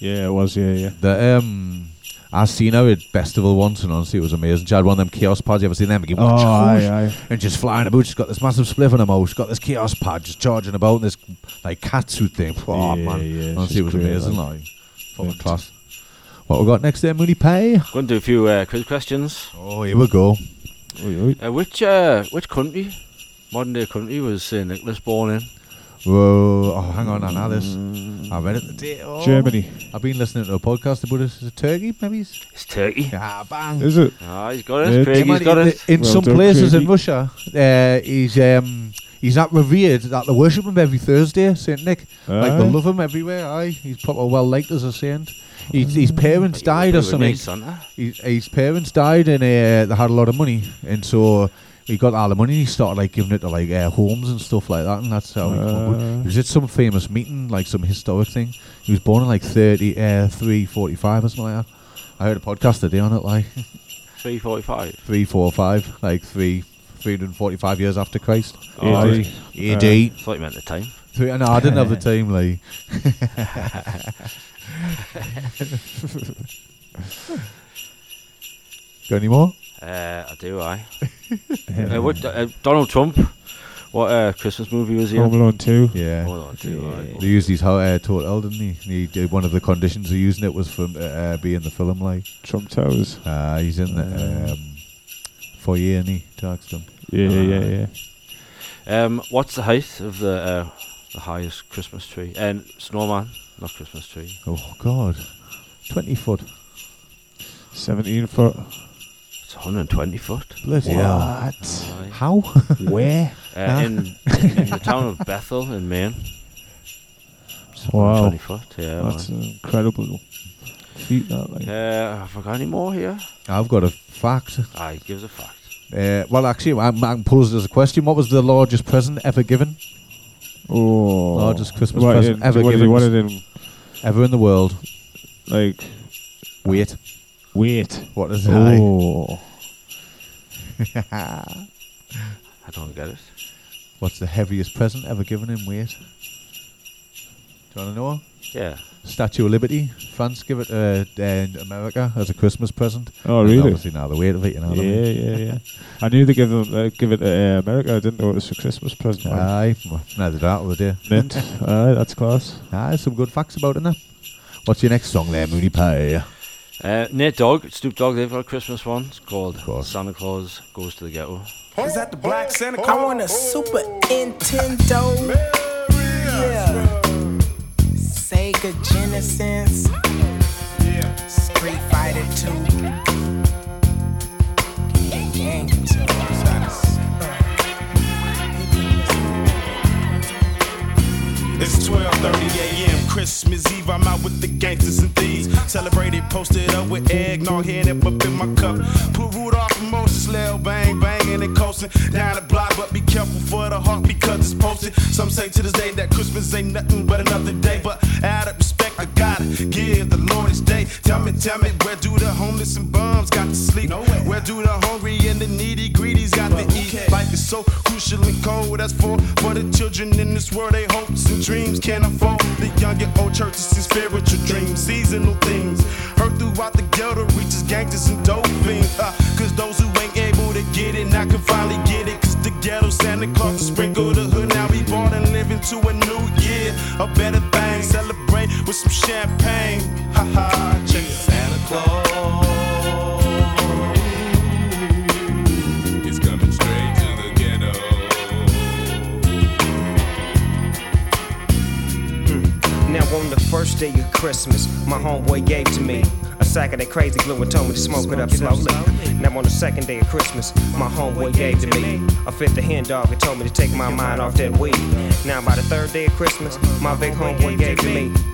Yeah, it was. Yeah, yeah.
The um, I seen her at festival once, and honestly, it was amazing. She had one of them kiosk pads. You ever seen them? Give
Oh, aye, aye.
And just flying about. She's got this massive spliff in her mouth. She's got this kiosk pad, just charging about in this like cat suit thing. Oh
Yeah,
man,
yeah,
honestly,
she's
it was
great,
amazing.
like.
Like, fucking class. What we got next there, Mooney Pay?
Going to do a few uh, quiz questions.
Oh, here we go.
Uh, which uh, which country, modern day country, was Saint Nicholas born in?
Whoa! Oh, hang on, I know this. I read it today. Oh.
Germany.
I've been listening to a podcast about this. it. Is it Turkey? Maybe. It's,
It's Turkey.
ah, bang.
Is it?
Ah, he's got it.
Yeah,
Craig,
Yeah,
he's got
in-
it.
In
Well
some
done,
places in
Craigie.
Russia, uh, he's um, he's that revered that they worship him every Thursday, Saint Nick. Like they love him everywhere. Aye, he's proper well liked as a saint. His, his parents died or something. His, his parents died and uh, they had a lot of money, and so he got all the money. and He started like giving it to like uh, homes and stuff like that, and that's how he,
Uh.
he was at some famous meeting, like some historic thing. He was born in like 30, uh, 345 or something like that. I heard a podcast today on it, like
Three forty-five.
three, four, five, like three, three hundred forty-five years after Christ.
Oh,
AD.
AD.
Uh,
Thought you meant the time.
Three, no, I didn't have the time, like. Got any more?
Uh, I do. I. uh, what, uh, Donald Trump. What uh, Christmas movie was he
Home
in?
Alone 2.
Yeah.
Hold on, too, aye.
They used his ho- uh, total, didn't he? he did, one of the conditions of using it was for him uh, be in the film, like.
Trump Towers.
Uh, he's in the um, foyer, and he talks to him.
Yeah, yeah, yeah.
Um, what's the height of the uh, the highest Christmas tree? And snowman, not Christmas tree.
Oh, God. 20 foot.
17 foot.
It's 120 foot.
Bloody hell.
Aye.
How?
Where?
Uh,
Huh?
in, in the town of Bethel in Maine. It's
Wow.
120 foot. Yeah.
That's
man.
an incredible feat, that. Like.
Uh, have I got any more here?
I've got a fact.
Aye, give us a fact.
Uh, well, actually, I, I can pose it as a question. What was the largest present ever given?
Oh.
Largest Christmas
What,
present
in-
ever
what did
given.
you want it in?
Ever in the world.
Like.
Wait.
Weight.
What is it?
Oh.
I don't get it.
What's the heaviest present ever given in weight? Do you want to know?
Yeah.
Statue of Liberty. France give it uh, in America as a Christmas present.
Oh,
And
really?
Obviously, now the weight of it, you know. what I
Yeah,
mean?
yeah, yeah. I knew they give them uh, give it to uh, America. I didn't know it was a Christmas present.
Aye, well, neither did I the day.
Mint. Aye, that's class.
Aye, some good facts about it now. What's your next song there, Mooney Pie?
Uh, Nate Dogg, Snoop Dogg, they've got a Christmas one. It's called Santa Claus Goes to the Ghetto.
Is that the black Santa Claus? I want a Super Nintendo. Yeah. Sega Genesis. Yeah. Street Fighter 2. Game
It's 12:30 a.m. Christmas Eve. I'm out with the gangsters and thieves. Celebrated, posted up with eggnog, head it up in my cup. Put Rudolph and Moses, Lil Bang, banging and coasting down the block. But be careful for the heart because it's posted. Some say to this day that Christmas ain't nothing but another day. But out of respect, I gotta give the Lord his day. Tell me, tell me, where do the homeless and bums got to sleep? Where do the hungry and the needy greedies got so crucial and cold. That's for for the children in this world. They hopes and dreams can't afford the young and old churches and spiritual dreams, seasonal things. Heard throughout the ghetto reaches gangsters and dope fiends. Uh, Cause those who ain't able to get it now can finally get it. Cause the ghetto Santa Claus sprinkle the hood. Now we born and living to a new year. A better thing. Celebrate with some champagne. Ha ha. Check. Santa Claus.
Now on the first day of Christmas, my homeboy gave to me a sack of that crazy glue and told me to smoke it up slowly. Now on the second day of Christmas, my homeboy gave to me a fifth of hen dog and told me to take my mind off that weed. Now by the third day of Christmas, my uh-huh. big homeboy gave to me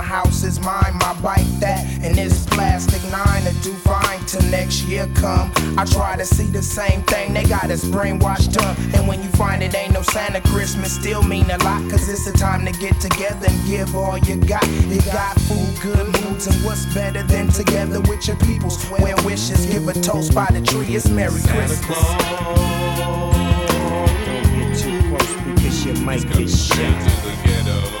my house is mine, my bike that, and this plastic nine to do fine till next year come. I try to see the same thing, they got us brainwashed up. And when you find it ain't no Santa Christmas, still mean a lot, cause it's the time to get together and give all you got. You got food, good moods, and what's better than together with your peoples? Where wishes, give a toast by the tree, it's Merry Christmas.
Don't get too close because you might get shot.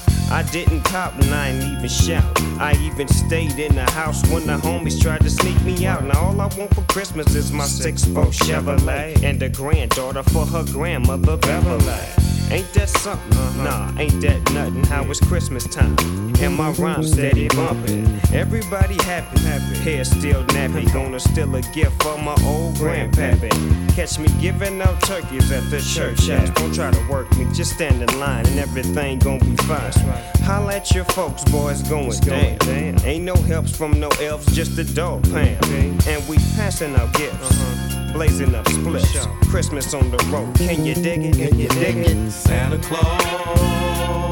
I didn't cop and I ain't even shout. I even stayed in the house when the homies tried to sneak me out. Now all I want for Christmas is my six four Chevrolet and a granddaughter for her grandmother Beverly. Ain't that something? Uh-huh. Nah, ain't that nothing. How it's Christmas time and my rhyme steady bumping. Everybody happy, happy. Hair still nappy. Gonna steal a gift from my old grandpappy. Catch me giving out turkeys at the church house. Don't try to work me, just stand in line and everything gon' be fine. Holla at your folks, boys, going down. Ain't no helps from no elves, just a dog pound. And we passing out gifts, uh-huh. Blazing up splits. Christmas on the road, can you dig it? Can you dig it?
Santa Claus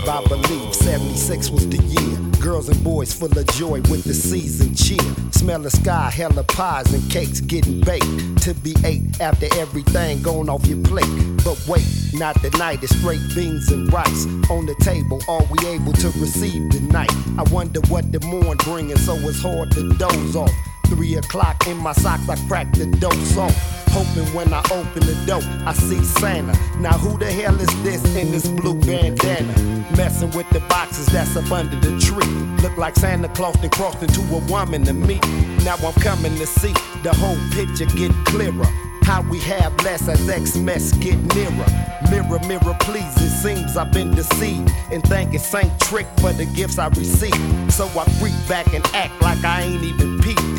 Christmas
the
Eve, I believe, 76 was the year. Girls and boys full of joy with the season cheer. Smell the sky, hella pies and cakes getting baked to be ate after everything gone off your plate. But wait, not tonight, it's straight beans and rice. On the table, are we able to receive tonight? I wonder what the morn bringing, so it's hard to doze off. Three o'clock in my socks, I crack the dose off. Hoping when I open the door, I see Santa. Now who the hell is this in this blue bandana? Messing with the boxes that's up under the tree. Look like Santa Claus then crossed into a woman to me. Now I'm coming to see the whole picture get clearer. How we have less as Xmas get nearer. Mirror, mirror, please. It seems I've been deceived and thanking Saint Trick for the gifts I received. So I creep back and act like I ain't even peeped it.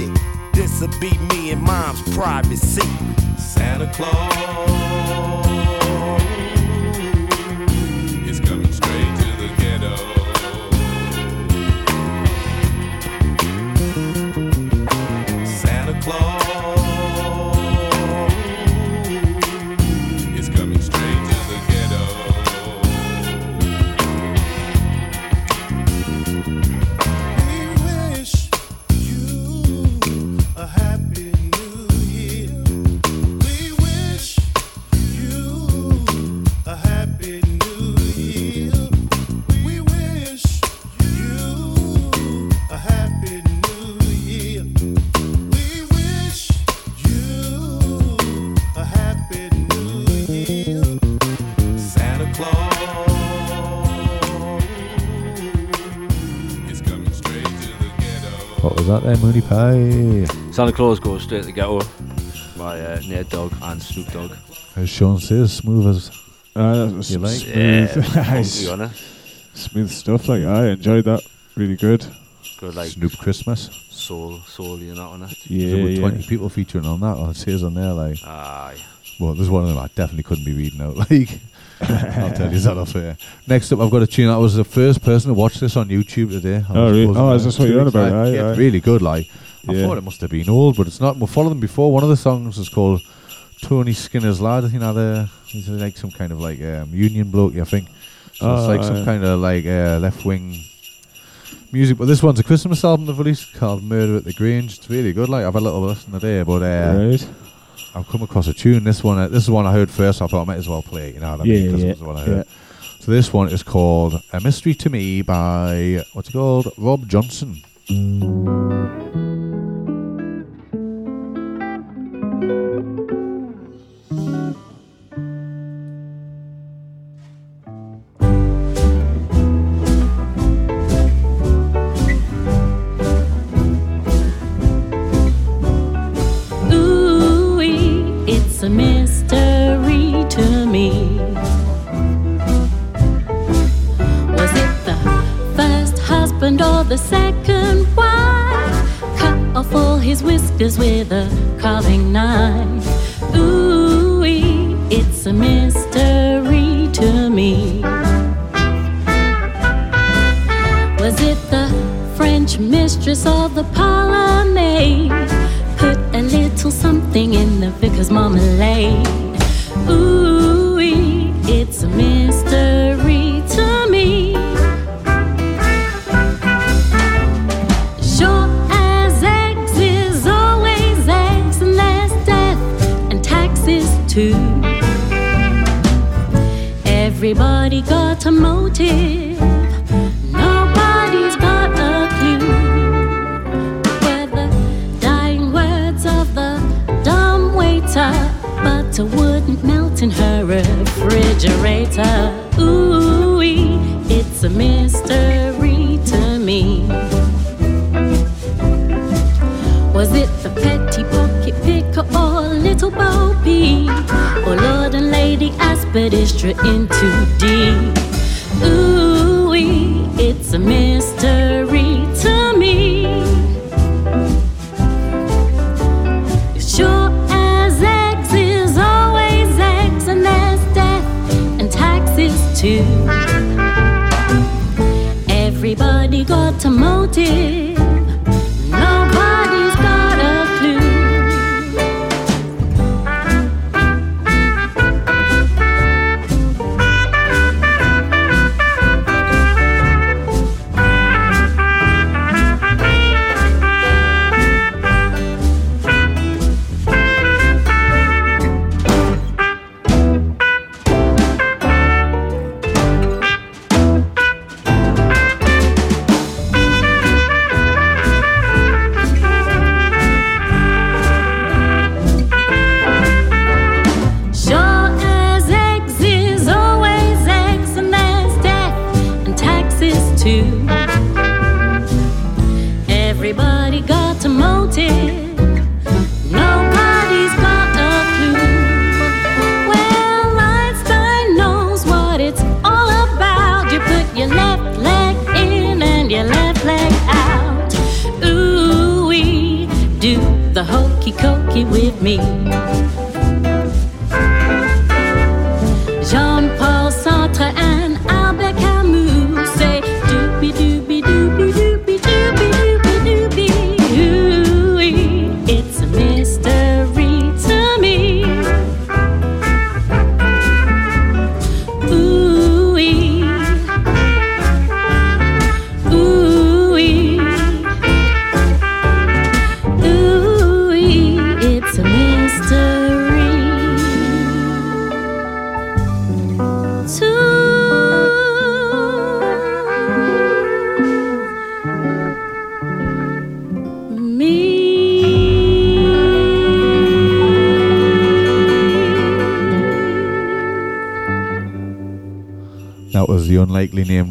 This'll be me and mom's private secret.
Santa Claus is coming straight to the ghetto. Santa Claus ghetto.
What was there, Mooney Pie?
Santa Claus goes straight to the ghetto by uh, Nate Dogg and Snoop Dogg.
As Sean says, smooth as
Uh, that was
you like.
Yeah,
Smooth.
to be honest.
Smooth stuff. Like I enjoyed that. Really good.
Good like
Snoop Christmas.
soul, soul, you know, on it.
Yeah,
There's about
yeah.
20 people featuring on that. Or it says on there, like,
Aye.
well, there's one of them I definitely couldn't be reading out. Like, I'll tell you that off here. Next up, I've got a tune. I was the first person to watch this on YouTube today. I
Oh,
was
really? Oh, is this what you're on about?
back.
Aye,
Yeah,
aye.
really good. Like, I
Yeah.
thought it must have been old, but it's not. We followed them before. One of the songs is called Tony Skinner's Lad. You know, the he's like some kind of like um, union bloke. I think. So it's
Oh,
like some
yeah.
kind of like uh, left wing music. But this one's a Christmas album they've released called Murder at the Grange. It's really good. Like I've had a little listen today, but uh,
Right.
I've come across a tune. This one, uh, this is one I heard first. I thought I might as well play it. You know what I mean?
Yeah,
it
yeah,
was the one I heard.
yeah.
So this one is called "A Mystery to Me" by what's it called? Rob Johnson.
The second husband cut off all his whiskers with a carving knife. Ooh, it's a mystery to me. Was it the French mistress or the parlourmaid? Put a little something in the vicar's marmalade. Ooh, it's a mystery too. Everybody got a motive. Nobody's got a clue. Were the dying words of the dumb waiter, butter wouldn't melt in her refrigerator. Ooh, it's a mystery to me. Was it the petty pocket picker or little Bo Peep? Or Lord and Lady Aspidistra in too deep? Ooh, it's a mystery to me. Sure as is always and death and taxes too. Everybody got a motive.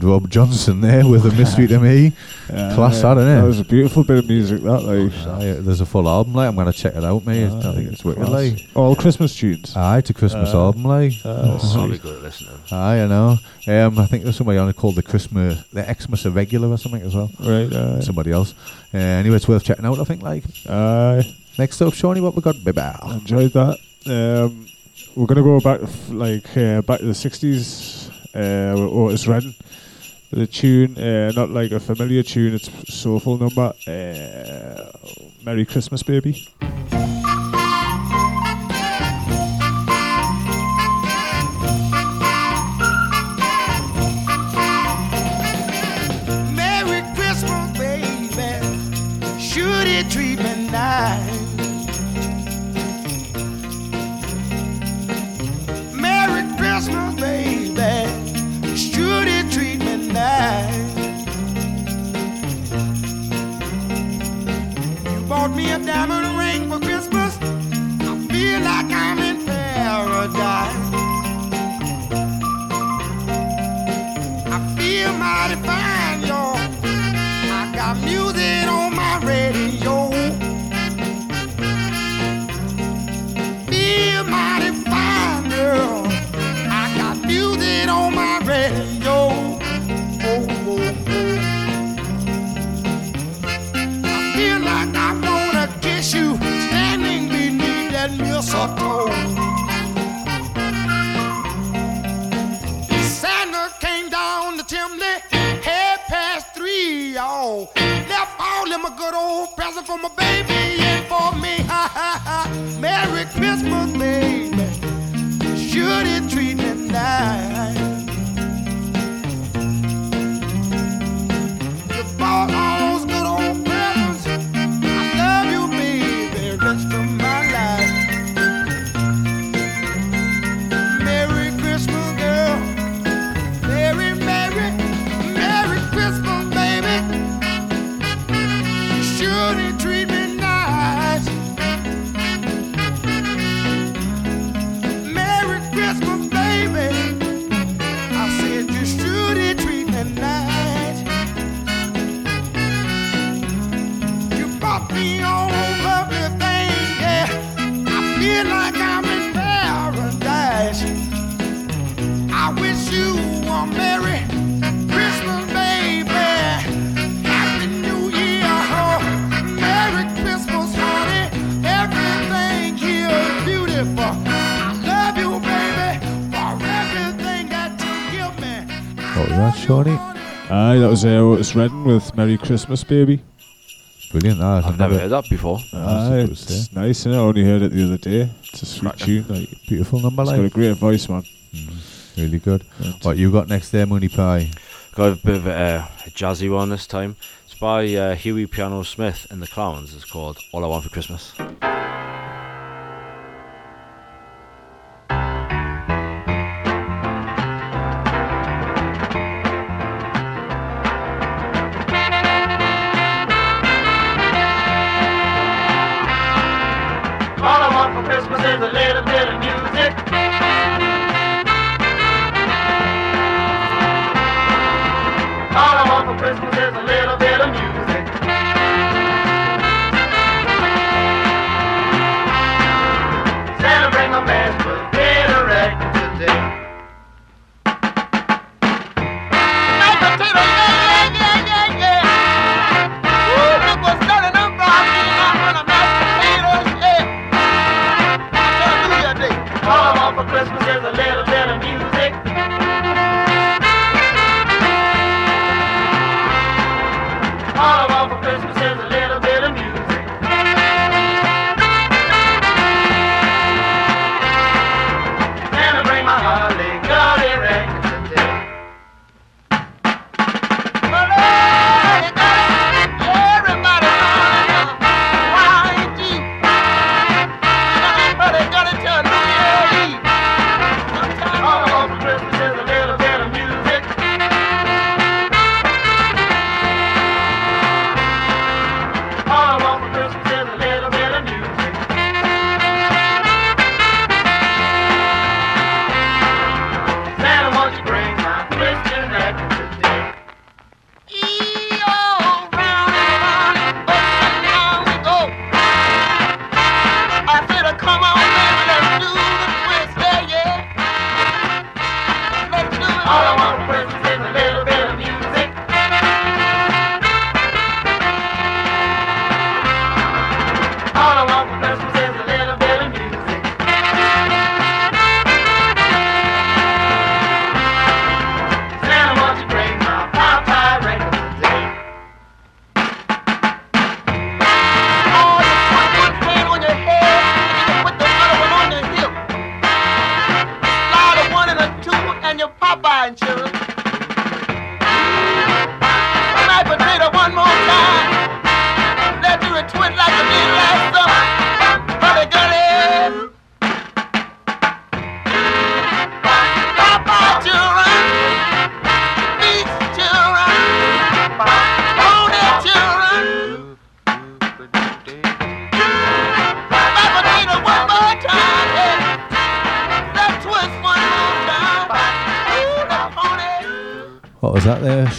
Named Rob Johnson there with a mystery to me.
Yeah,
Class,
yeah.
that, innit?
That was a beautiful bit of music. That like,
Aye, there's a full album, like I'm gonna check it out, mate. I think it's wicked,
class.
like.
all Christmas tunes.
Aye, it's a Christmas
Uh,
album, like.
uh,
Solid good to listen to.
Aye, I know. Um, I think there's somebody on it called the Christmas, the Xmas Irregular or something as well.
Right, aye.
Somebody else. Uh, anyway, it's worth checking out. I think. Like.
Aye.
Next up, Shawnee, what we got? Bibba.
enjoyed that. Um, we're gonna go back, f- like uh, back to the '60s. Uh, with Otis Redding, the tune, uh, not like a familiar tune. It's a soulful number. Uh, Merry Christmas, baby.
Was
uh, Otis Redding with Merry Christmas, baby.
Brilliant. That.
I've never heard that before.
Aye, it's nice, and I only heard it the other day. It's a sweet tune, like
Beautiful number,
It's
like.
got a great voice, man.
Really good. What you got next there, Mooney Pie?
Got a bit of a, a jazzy one this time. It's by uh, Huey Piano Smith and the Clowns. It's called All I Want for Christmas.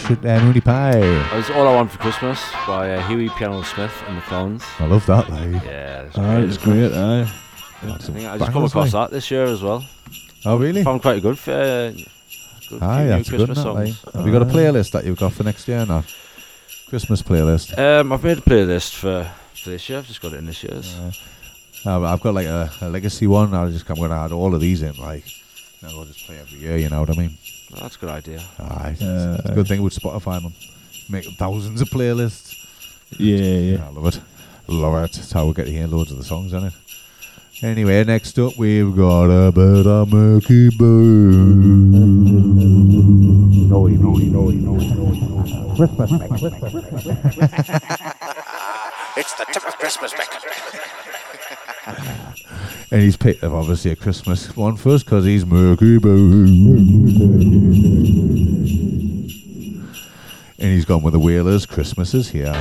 Was that uh, Mooney Pie.
That was All I Want for Christmas by uh, Huey Piano Smith and the Clowns.
I love that, like.
Yeah, it's
Aye, it's
isn't
great, aye.
I, think I just come across
like.
that this year as well.
Oh, really?
I Found quite a good, uh, good
Aye,
few
that's
new
good.
Christmas
That, like.
songs.
Have you got a playlist that you've got for next year now? Christmas playlist.
Um, I've made a playlist for, for this year. I've just got it in this year's.
Um, I've got like a, a legacy one. I just I'm going to add all of these in, like, and I'll just play every year. You know what I mean?
That's a good idea.
Aye, it's,
Uh,
a good thing with Spotify, man.
make thousands of playlists.
Yeah, yeah.
I love it. Love it. That's how we get to hear loads of the songs, isn't it? Anyway, next up we've got a bit of Milky Boo. No, no, no, no, no. Christmas,
It's the tip of Christmas, Mick.
And he's picked up obviously a Christmas one first because he's Milky Boo. And he's gone with the Wheelers. Christmas is here.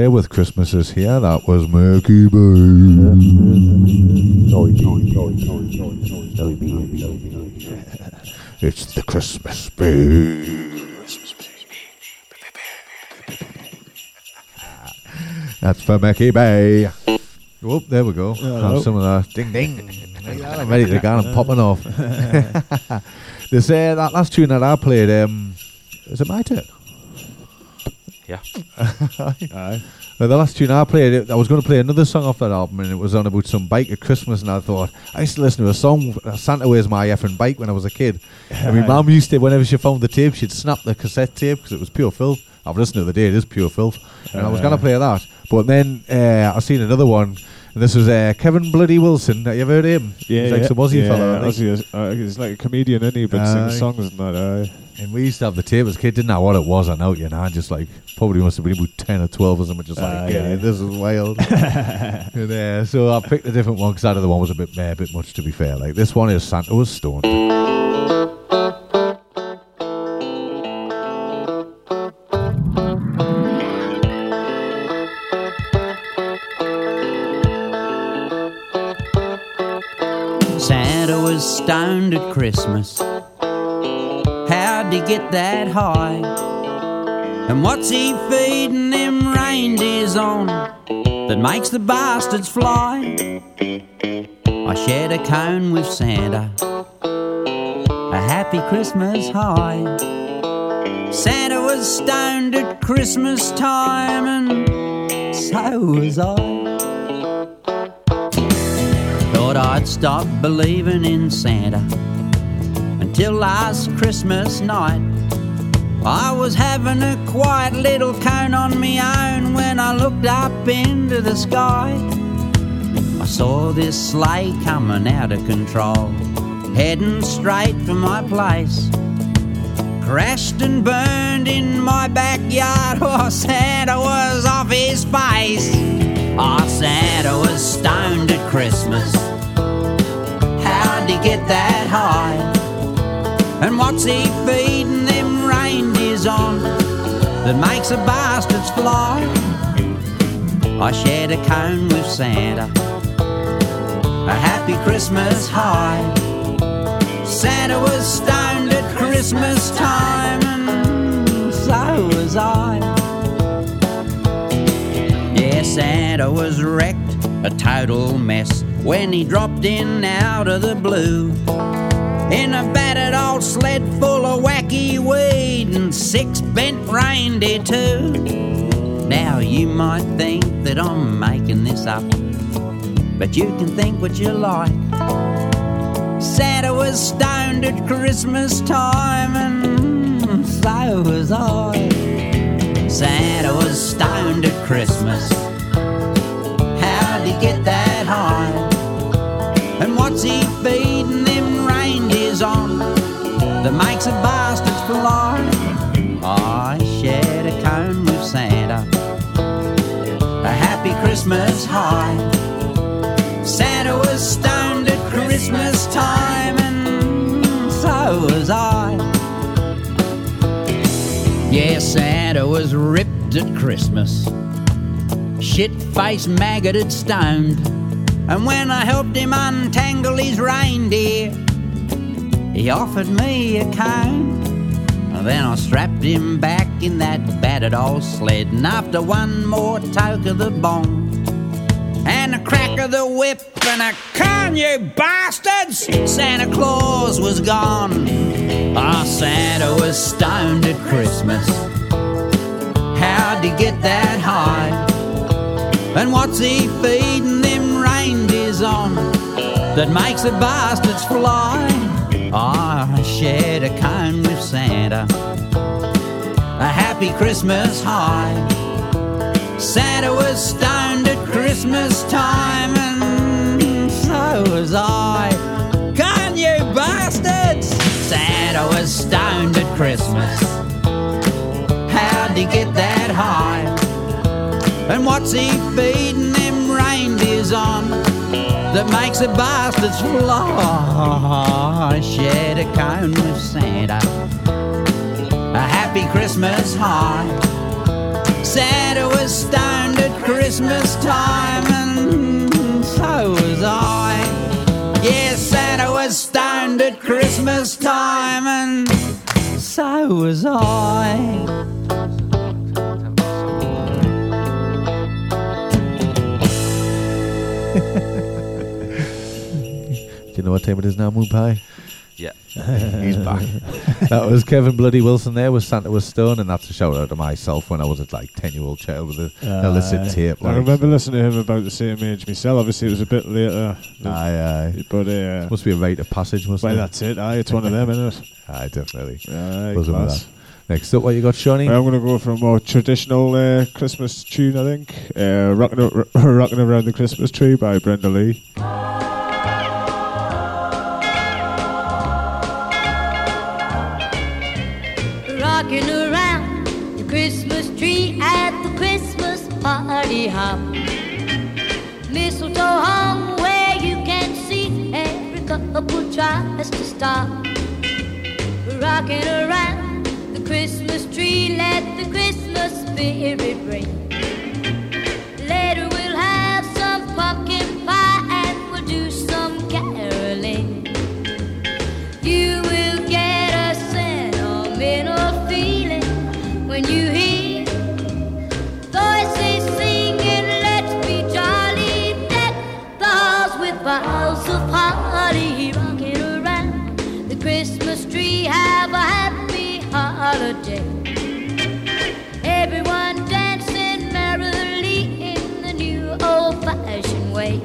There with Christmas is here. That was Milky Boo. It's the Christmas Boo. That's for Mickey Bay. Whoop, there we go.
Hello.
Have some of that. Ding ding. I'm ready to go. I'm popping off. they uh, that last tune that I played, um, is it my turn?
Yeah.
Aye. The last tune I played, I was going to play another song off that album, and it was on about some bike at Christmas, and I thought I used to listen to a song. Santa Wears My effing bike when I was a kid. And my mum used to, whenever she found the tape, she'd snap the cassette tape because it was pure filth. I've listened to the day; it is pure filth. And I was going to play that, but then uh, I seen another one. And this was uh, Kevin Bloody Wilson. Have you ever heard of him?
Yeah,
he's like
yeah,
some Aussie
yeah,
fella.
Aussie is- uh, he's like a comedian, isn't he? But sings songs and that. Aye.
And we used to have the tape as kids. Didn't know what it was. I know, you know. I just like probably must have been about ten or twelve or something. Just like,
Aye,
yeah,
aye.
this is wild. and, uh, so I picked a different one because that other one was a bit, uh, a bit much to be fair. Like this one is Santa was stoned.
Santa was stoned at Christmas. How'd get that high? And what's he feeding them reindeers on that makes the bastards fly? I shared a cone with Santa. A happy Christmas high. Santa was stoned at Christmas time, and so was I. Thought I'd stop believing in Santa until last Christmas night. I was having a quiet little cone on me own when I looked up into the sky. I saw this sleigh coming out of control, heading straight for my place. Crashed and burned in my backyard. Oh, Santa was off his face. Oh, Santa was stoned at Christmas. How'd he get that high? And what's he feeding them reindeers on that makes the bastards fly? I shared a cone with Santa, a happy Christmas high. Santa was stoned at Christmas time, and so was I. Yeah, Santa was wrecked, a total mess, when he dropped in out of the blue. In a battered old sled full of wacky weed and six bent reindeer too. Now you might think that I'm making this up, but you can think what you like. Santa was stoned at Christmas time, and so was I. Santa was stoned at Christmas. How'd he get that high? And what's he on that makes the bastards fly? I shared a cone with Santa, a happy Christmas high. Santa was stoned at Christmas time, and so was I. Yeah, Santa was ripped at Christmas, shit faced, maggoted, stoned. And when I helped him untangle his reindeer, he offered me a cone. And then I strapped him back in that battered old sled, and after one more toke of the bong, and a crack of the whip and a con, you bastards! Santa Claus was gone. Ah, Santa was stoned at Christmas. How'd he get that high? And what's he feeding them reindeers on that makes the bastards fly? Ah, I shared a cone with Santa. A happy Christmas high. Santa was stoned at Christmas time, and so was I. Can you bastards? Santa was stoned at Christmas. How'd he get that high? And what's he feeding them reindeers on that makes a bastards fly? I shared a cone with Santa. A happy Christmas high. Santa was stoned at Christmas time, and so was I. Yes, Santa was stoned at Christmas time, and so was I.
Do you know what time it is now, Moon Pie?
Yeah.
He's back. that was Kevin Bloody Wilson there with Santa was Stone, and that's a shout out to myself when I was a like 10 year old child with a
Uh,
illicit tape.
I remember listening to him about the same age myself. Obviously, it was a bit later.
Aye, aye.
But uh,
Must be a rite of passage, must
well,
it?
that's it. Aye, it's one of them, isn't it?
Aye, definitely.
Aye,
Buzzing with
class.
that. Next up, what you got, Shawnee?
I'm going to go for a more traditional uh, Christmas tune, I think. Uh, Rocking, a- Rocking Around the Christmas Tree by Brenda Lee.
Christmas tree at the Christmas party hop. Mistletoe hung where you can see every couple tries to stop. Rocking around the Christmas tree, let the Christmas spirit ring. Later Christmas tree, have a happy holiday. Everyone dancing merrily in the new old-fashioned way.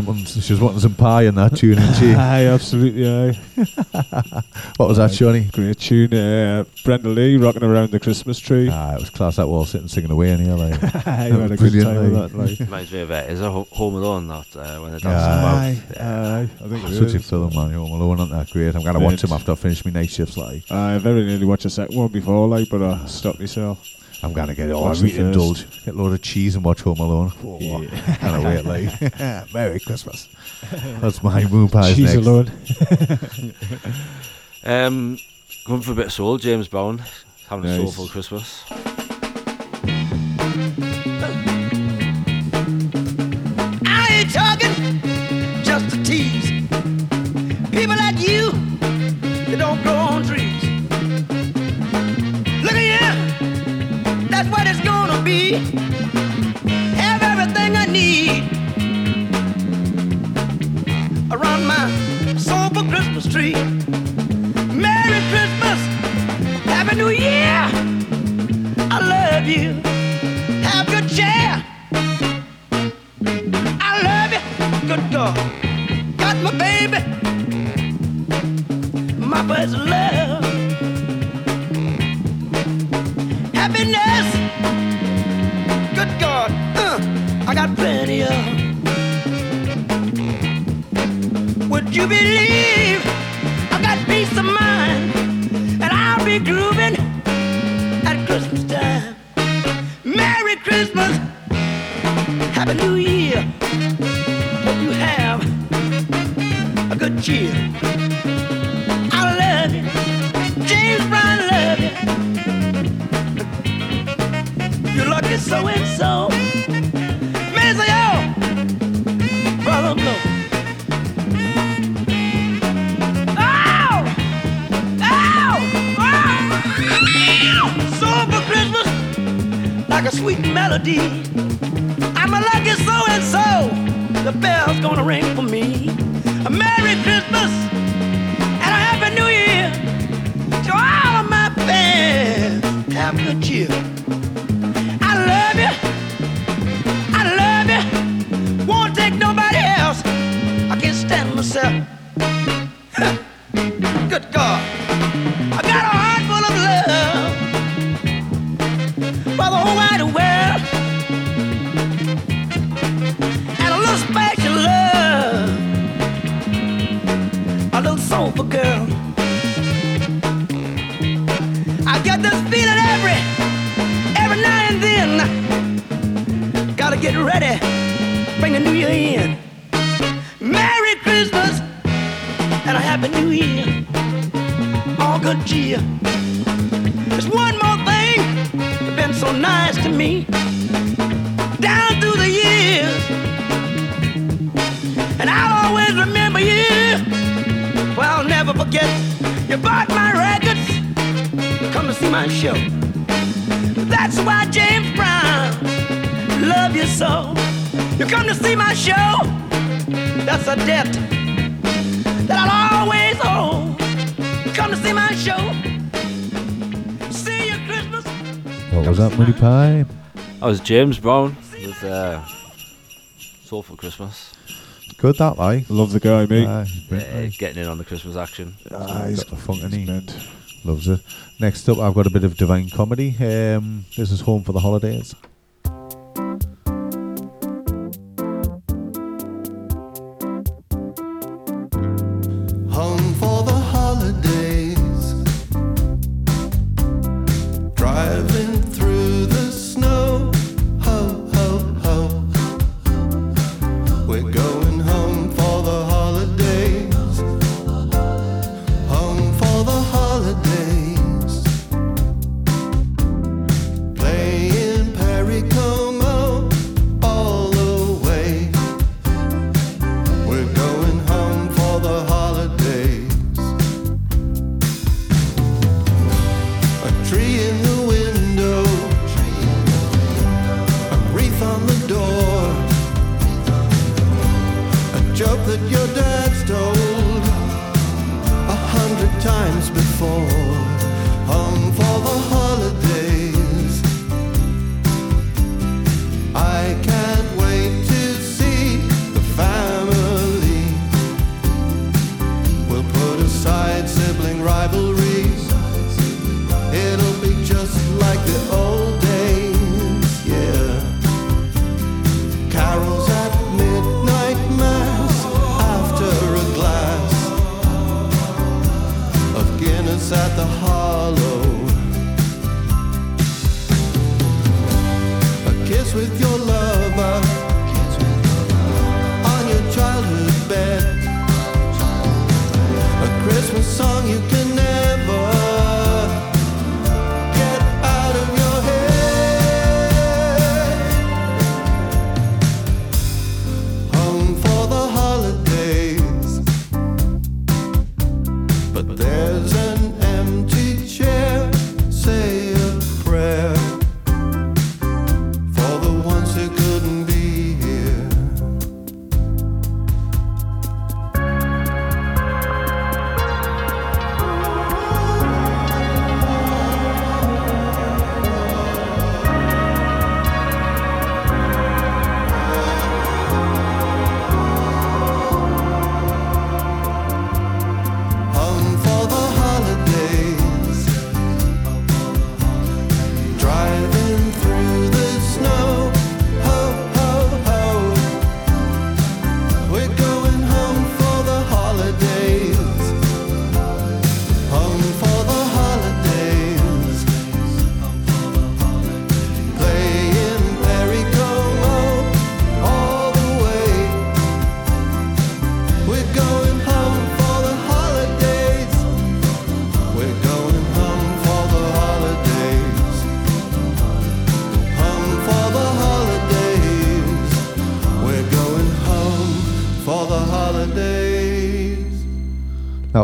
She's on. She's wanting some pie in that tune, isn't she?
Aye, absolutely, aye.
what was that, Johnny?
Great tune. Uh, Brenda Lee rocking around the Christmas tree.
Ah, it was class. That wall sitting singing away in here, like.
Aye, you had a good time with that, like.
Reminds me of uh, is it Home Alone that uh, when they're dancing
Aye.
about?
Aye, I think it
Such a film, man. Home Alone, aren't that great? I'm gonna watch
Mint.
him after I finish my night shifts, like.
I very nearly watched a second one before, like, but I stopped myself.
I'm gonna get it all.
Watch the
really indulge. Get a load of cheese and watch Home Alone. Oh,
Yeah.
Can't wait, like. Merry Christmas. That's my moon pies
Cheese
next.
alone.
Um, going for a bit of soul, James Brown having a
Nice.
soulful Christmas.
I ain't talking Have everything I need around my soulful Christmas tree. Merry Christmas, Happy New Year. I love you. Have good cheer. I love you, good God. Got my baby, my first love. Happiness, good God, uh, I got plenty of. Would you believe I got peace of mind and I'll be grooving at Christmas time? Merry Christmas. Happy New Year. Hope you have a good cheer. Sweet melody. I'm a lucky so and so. The bell's gonna ring for me. A Merry Christmas and a Happy New Year to all of my fans. Have a good cheer. I love you. I love you. Won't take nobody else. I can't stand myself. James Brown
with uh, for Christmas.
Good that, like.
Love the guy, mate.
Aye, he's
Uh,
brilliant,
getting in on the Christmas action.
Ah, he's got the funk in he. Loves it. Next up, I've got a bit of divine comedy. Um, this is Home for the Holidays.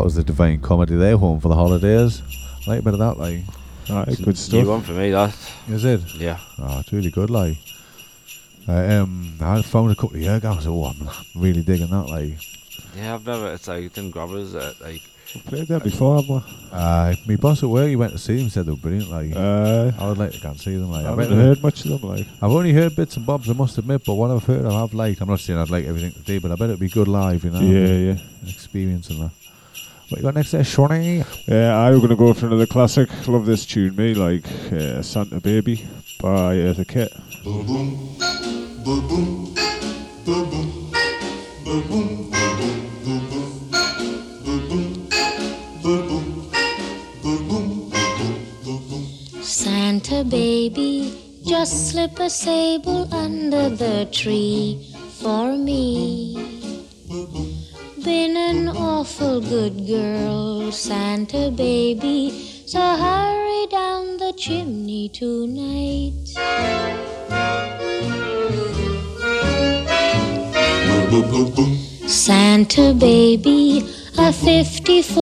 Was the divine comedy there, home for the holidays. I like a bit of that, like.
Alright, good
New one for me, that.
Is it?
Yeah.
Oh, it's really good, like. I, um, I found a couple of years ago. I was, oh, I'm really digging that, like.
Yeah, I've never. It's like it didn't grab us. Uh, like
Played that before, haven't we?
Uh, my boss at work, he went to see them, said they were brilliant. Like,
Uh,
I would like to go and see them. Like,
I haven't
they-
heard much of them, like.
I've only heard bits and bobs, I must admit, but what I've heard, I have liked. I'm not saying I'd like everything to do, but I bet it'd be good live, you know.
Yeah, yeah.
Experiencing that. What you got next there, Shawnee?
Yeah, I was going to go for another classic. Love this tune, me, like uh, Santa Baby by Eartha Kitt.
Boom boom, boom boom, boom boom, boom boom, boom boom, boom boom, boom boom, boom boom, boom boom.
Santa baby, just slip a sable under the tree for me. Been an awful good girl, Santa baby, so hurry down the chimney tonight. Santa baby, a 54.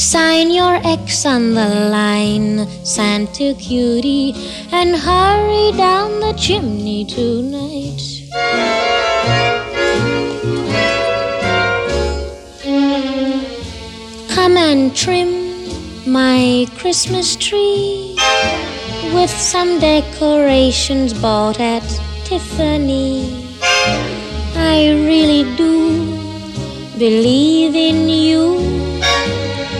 Sign your X on the line, Santa cutie, and hurry down the chimney tonight. Come and trim my Christmas tree with some decorations bought at Tiffany. I really do believe in you.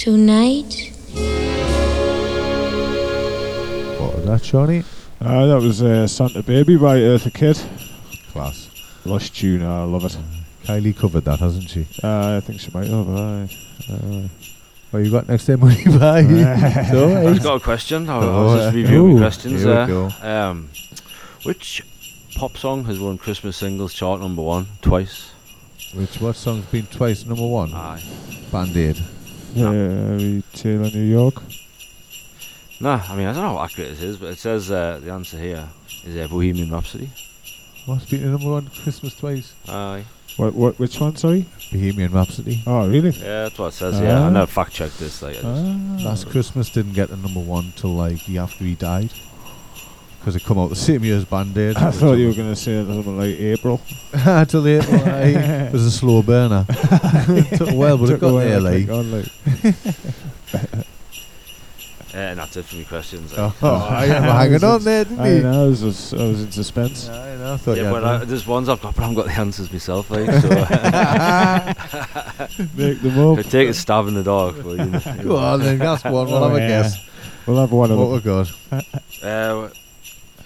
Tonight.
What was that, Johnny?
Uh, that was uh, Santa Baby by Eartha Kitt.
Class.
Lush tune, I love it.
Kylie covered that, hasn't she?
Uh, I think she might have. Aye. Uh,
What you got next time, money by? so,
I've got a question. I, I
Oh,
was just
uh,
reviewing
ooh,
questions
here we
there.
go.
Um, which pop song has won Christmas singles chart number one twice?
Which what song's been twice number one?
Aye.
Band Aid.
Fairytale of New York.
Nah, I mean I don't know how accurate it is, but it says uh, the answer here is uh, Bohemian Rhapsody.
What's been the number one Christmas twice?
Aye.
What? What? Which one? Sorry.
Bohemian Rhapsody.
Oh, really?
Yeah, that's what it says. yeah, I
Ah.
never fact checked this. Like, I just-
Ah.
Last Christmas didn't get to number one till like the after he died. Because it come out the same year as Band Aid.
I thought you were going to say something like April.
till April. aye. It was a slow burner. Took a while, but it
Took a
got
while
there,
to
like.
click on, like.
Uh, and that's it for me questions.
Oh,
like.
I am hanging on there, didn't
I
he?
know, I was, just- I was in suspense.
I know, I thought
yeah, but uh,
one.
there's ones I've got, but I haven't got the answers myself. Like, so
Make them up.
Could take a stab in the dark. But, you know,
Go on then, ask one. We'll
Oh,
have a
yeah.
guess.
We'll have one of
What
them.
we got?
Uh,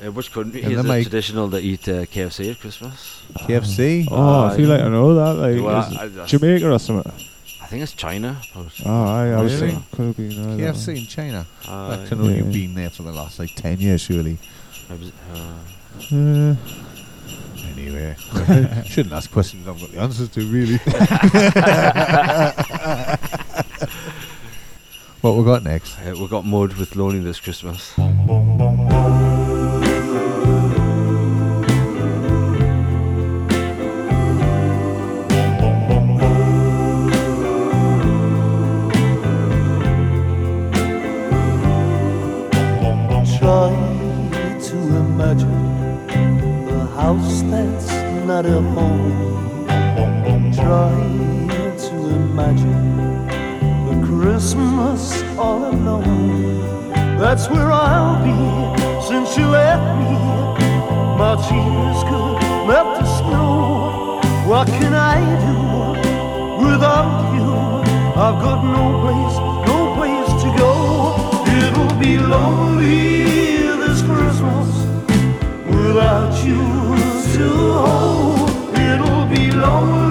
uh, which country
And
is
then
it
my-
traditional to eat uh, KFC at Christmas?
KFC?
Oh, I feel like I know that. Like,
Well,
is
I-
it
I-
Jamaica or something.
I think it's China. but-
Oh, aye, I was
Really?
thinking could be. No, I don't know.
KFC in China.
Aye.
Like, I know
Yeah.
you've been there for the last like 10 years, surely.
I was- uh,
Uh,
Anyway, shouldn't ask questions I've got the answers to, really. what we got next?
uh, we got mud with lonely this Christmas.
Try to imagine a house that's not a home. Try to imagine a Christmas all alone. That's where I'll be since you left me. My tears could melt the snow. What can I do without you? I've got no place. It'll be lonely this Christmas without you to hold. It'll be lonely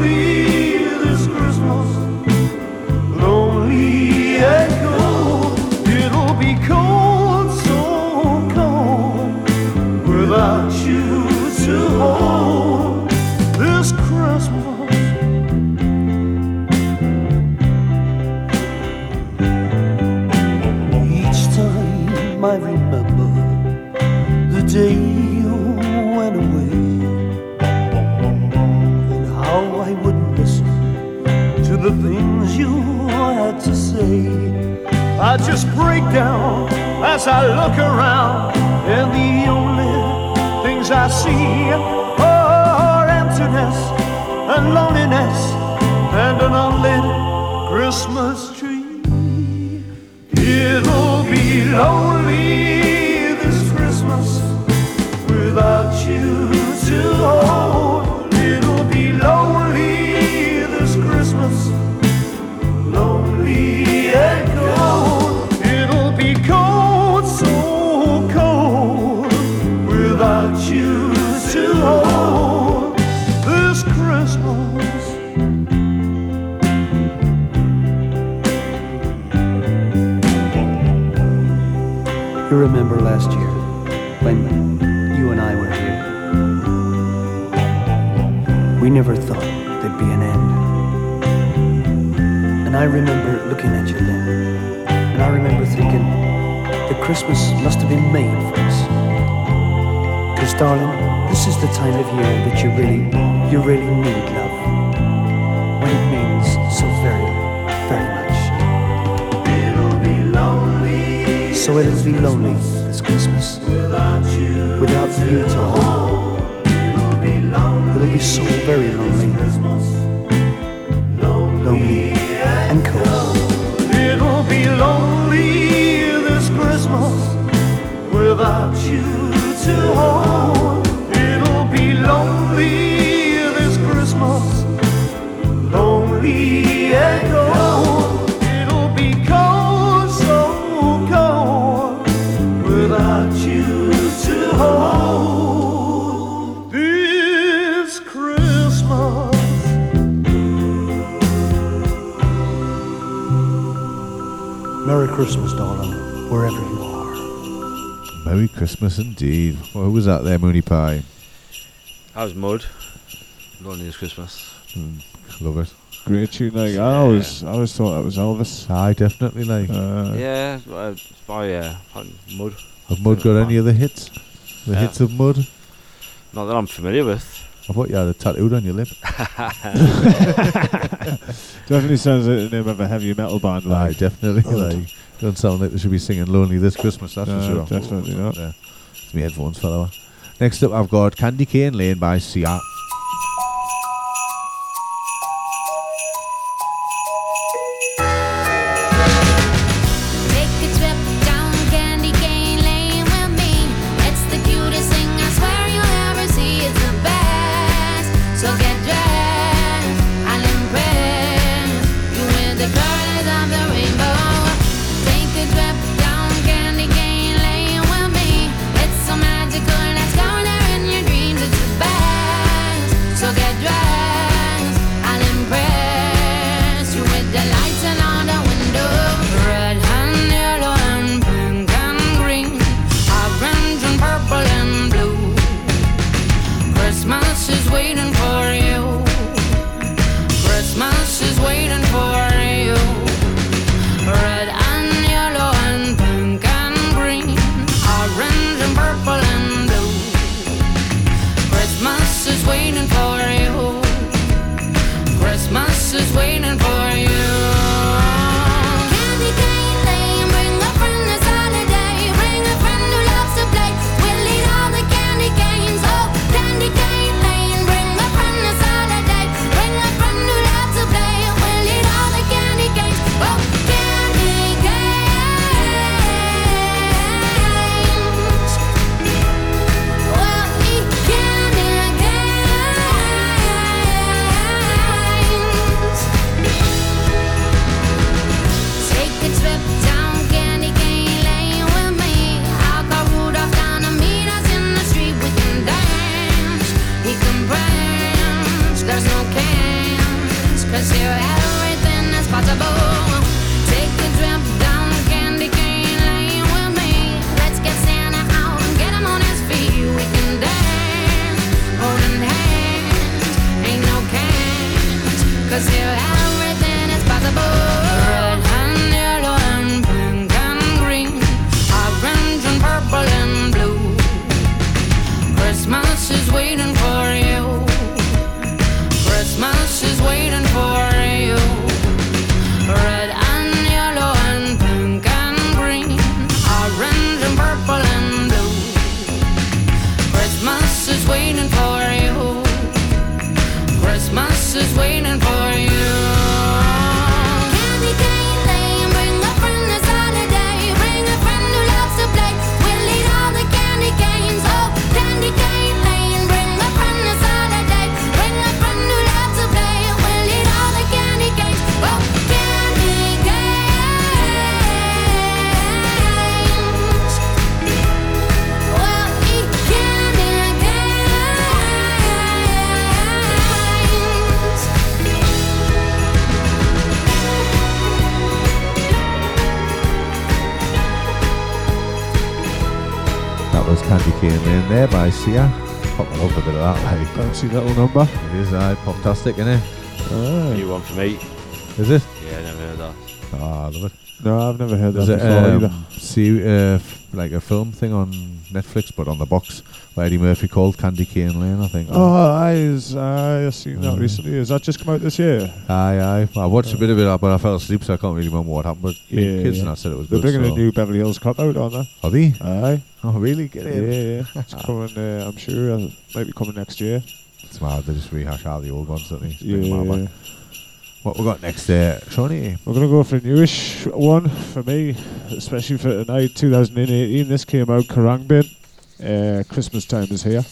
say. I just break down as I look around, and the only things I see are emptiness and loneliness and an unlit Christmas tree. It'll be lonely this Christmas without you to hold.
Remember last year when you and I were here? We never thought there'd be an end. And I remember looking at you then, and I remember thinking that Christmas must have been made for us. Because, darling, this is the time of year that you really, you really need love. So it'll be lonely this Christmas. Without you. Without you to hold. It'll be. So very lonely. Lonely and cold.
It'll be lonely this Christmas without you to hold. Christmas
indeed. Well, who was that there, Mooney Pie?
That was Mud. Lonely this Christmas.
Hmm, love it.
Great tune. Like I always, I always thought that was Elvis.
I definitely. Like,
uh,
yeah, uh, by uh, Mud.
have Mud got any other hits? The
Yeah.
hits of Mud?
Not that I'm familiar with.
I thought you had a tattooed on your lip.
Definitely sounds like the name of a heavy metal band.
Aye,
Like.
definitely. Like, don't sound like they should be singing "Lonely This Christmas." That's
No,
for sure.
definitely not.
Yeah. It's me headphones, fella. Next up, I've got Candy Cane Lane by Sia.
Candy Cane in
there by Sia. Pop I love a bit of that. Like.
Fancy little number.
It is, aye, poptastic, innit?
New one for me.
Is it?
Yeah, never heard that.
Oh, I love it.
No, I've never heard
There's
that
a,
before
um,
either.
See, uh, like a film thing on Netflix, but on the box, where Eddie Murphy called Candy Cane Lane, I think.
Oh, I is I seen that
Uh,
recently. Has that just come out this year?
Aye, aye. I watched a bit of it, but I fell asleep, so I can't really remember what happened. But
Yeah,
yeah, kids
yeah.
and I said it was good.
They're
good.
bringing
so.
a new Beverly Hills Cop out, aren't they?
Are they?
Aye.
Oh, really? Get
Yeah,
in.
yeah. It's coming. Uh, I'm sure. Uh, might be coming next year.
It's mad. They just rehash all the old ones, don't they? Just bring them all
Yeah.
What we got next, there, Shawnee?
We're gonna go for a newish one for me, especially for tonight, 2018. This came out Khruangbin. Uh, Christmas time is here.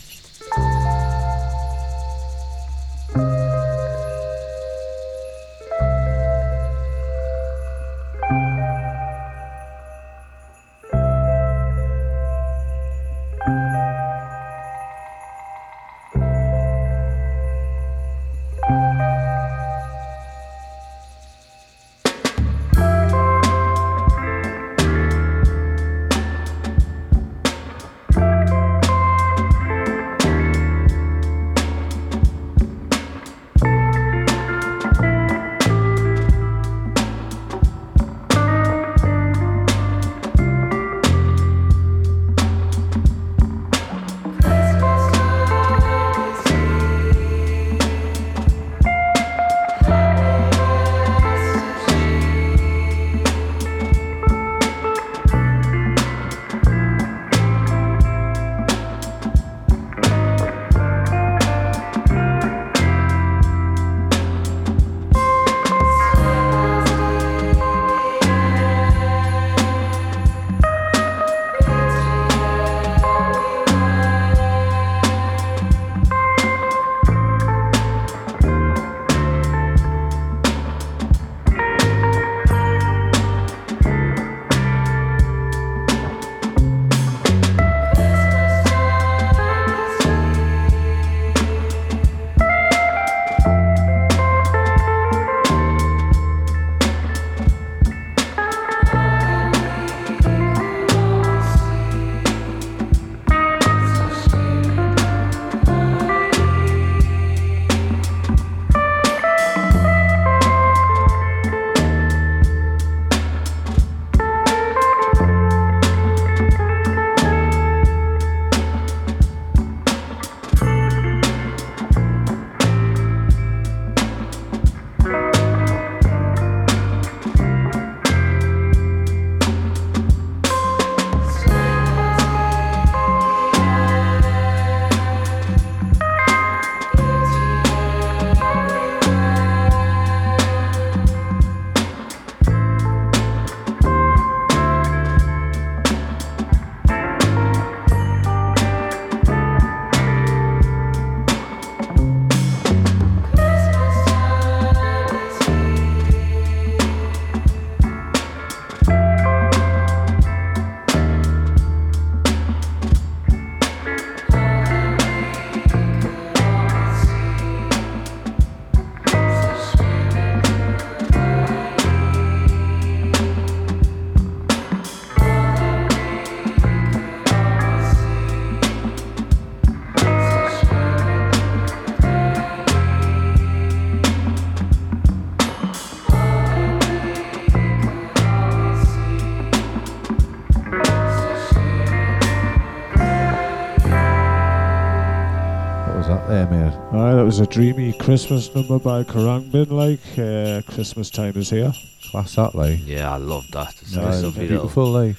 A dreamy Christmas number by Khruangbin. Like uh, Christmas time is here.
Class that, like.
Yeah, I love that. It's
Aye,
nice,
beautiful,
little.
like.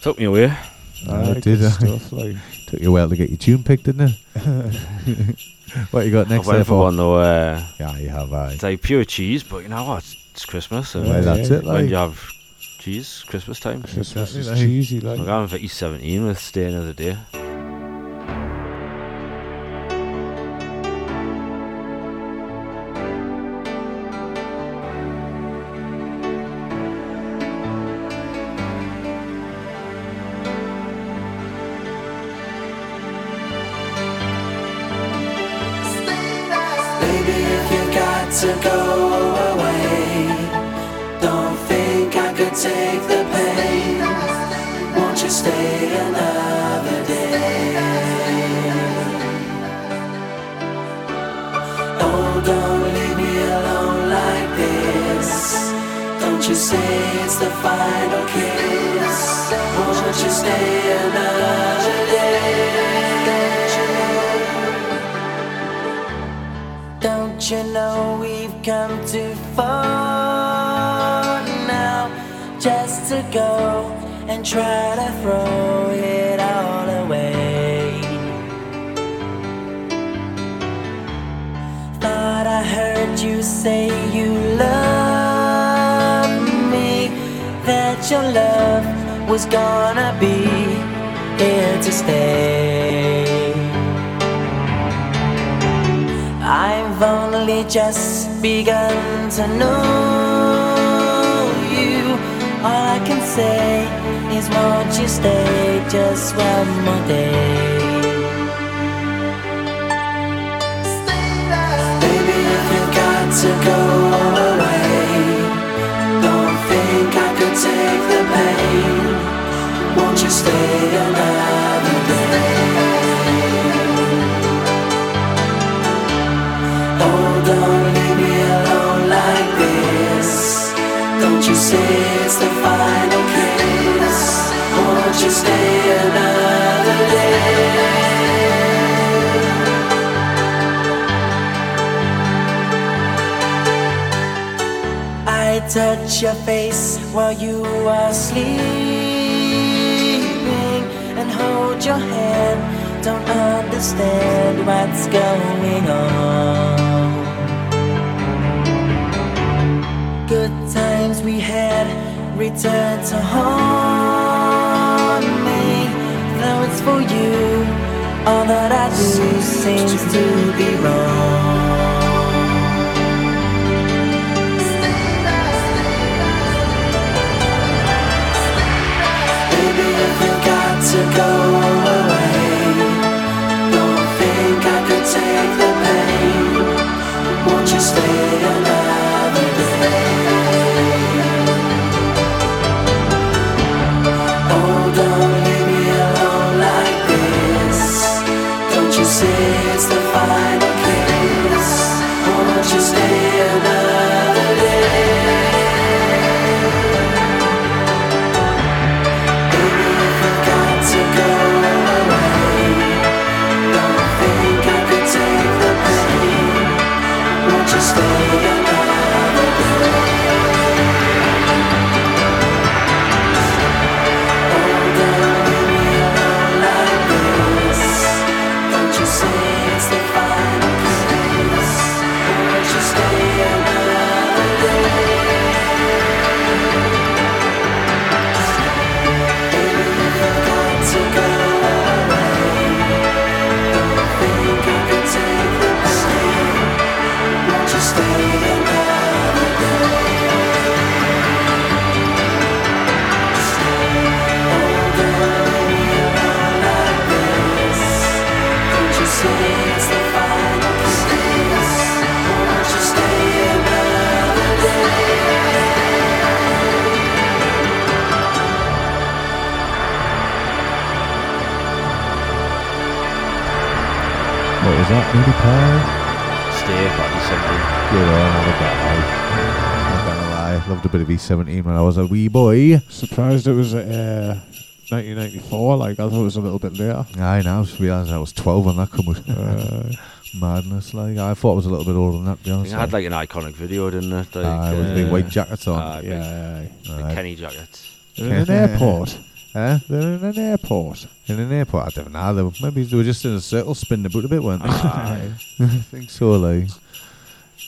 Took me away.
Aye,
Aye,
it did.
good
aye.
stuff, like.
Took you a while to get your tune picked, didn't it? what you got next
I went
there
for one though. Uh,
yeah, you have. Aye.
It's like pure cheese, but you know what? It's, it's Christmas. and
Well, that's it,
When you have cheese, Christmas time.
Christmas is
like.
cheesy, like.
I'm going for E17 with
Stay Another Day. The final kiss? Won't you stay another day? Don't you know we've come too far now just to go and try to throw it all away? Thought I heard you say you love your love was gonna be here to stay. I've only just begun to know you. All I can say is, won't you stay just one more day? Baby, if you've got to go touch your face while you are hold your hand. Don't understand what's going on. Good times we had return to haunt me. Though it's for you, all that I do seems to be wrong. To go
What was that? Moody Pie?
Stay, Body 17.
Good on, I love that lie. Not gonna lie, loved a bit of E17 when I was a wee boy.
Surprised it was uh, 1994. Like I thought it was a little bit later.
I now just realised I was 12 when that come out.
Uh,
Madness, like I thought it was a little bit older than that. To be
I
honest,
think it had like an iconic video, didn't it? Like,
Aye, with the big
uh,
white jackets on.
aye, big-
yeah,
big
Aye.
Kenny jackets.
in an airport.
Huh?
They're in an airport.
In an airport, I don't know. They were, maybe they were just in a circle spinning about a bit, weren't they? I think so, like.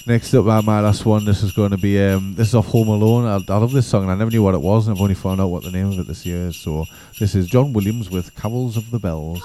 Next up, uh, my last one. This is going to be um, this is off Home Alone. I, I love this song, and I never knew what it was, and I've only found out what the name of it this year. So this is John Williams with "Carols of the Bells."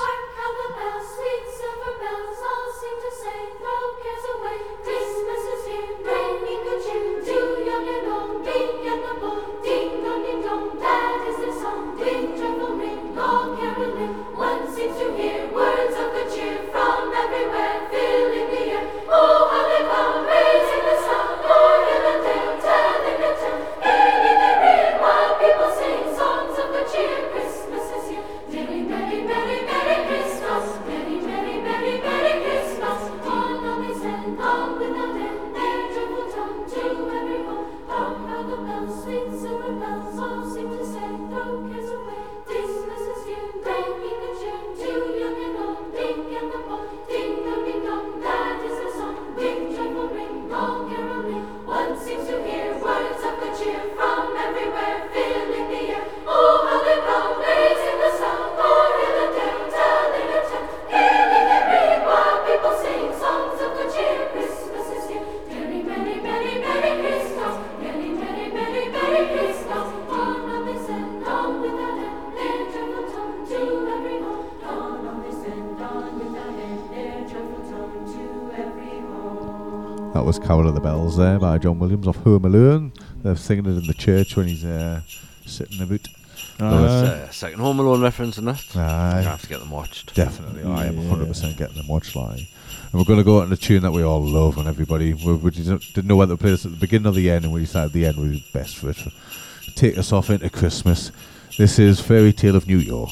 Bells there by John Williams off Home Alone. They're singing it in the church when he's uh, sitting about.
There's a second Home Alone reference in that.
Aye.
I have to get them watched.
Definitely, I am 100% getting them watched live. And we're going to go out on a tune that we all love, and everybody we, we didn't didn't know whether to play this at the beginning or the end, and we decided the end would be best for it. Take us off into Christmas. This is Fairytale of New York.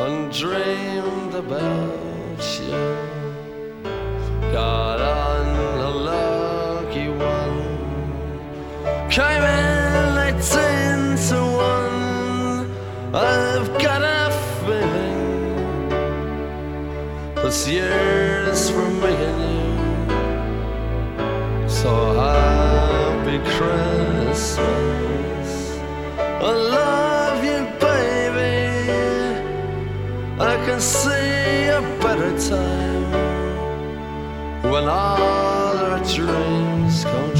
and dreamed about you. Got on a lucky one, came in eighteen to one. I've got a feeling this year's for me and you. So happy Christmas. Can see a better time when all our dreams come true.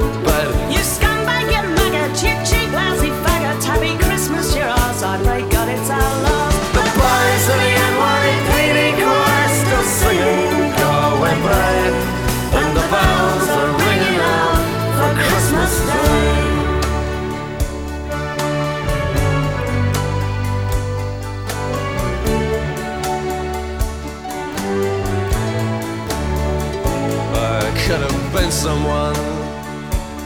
Dripping that.
You scumbag, you maggot, you cheap, lousy faggot. Happy Christmas, you're ours. I pray God it's our love.
The boys of the NYPD choir still singing, go away, babe. And the bells are ringing out for Christmas Day. I could have been someone.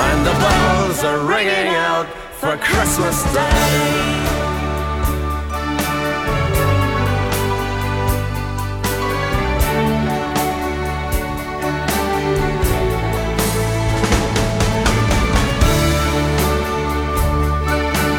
and the bells are ringing out for Christmas Day.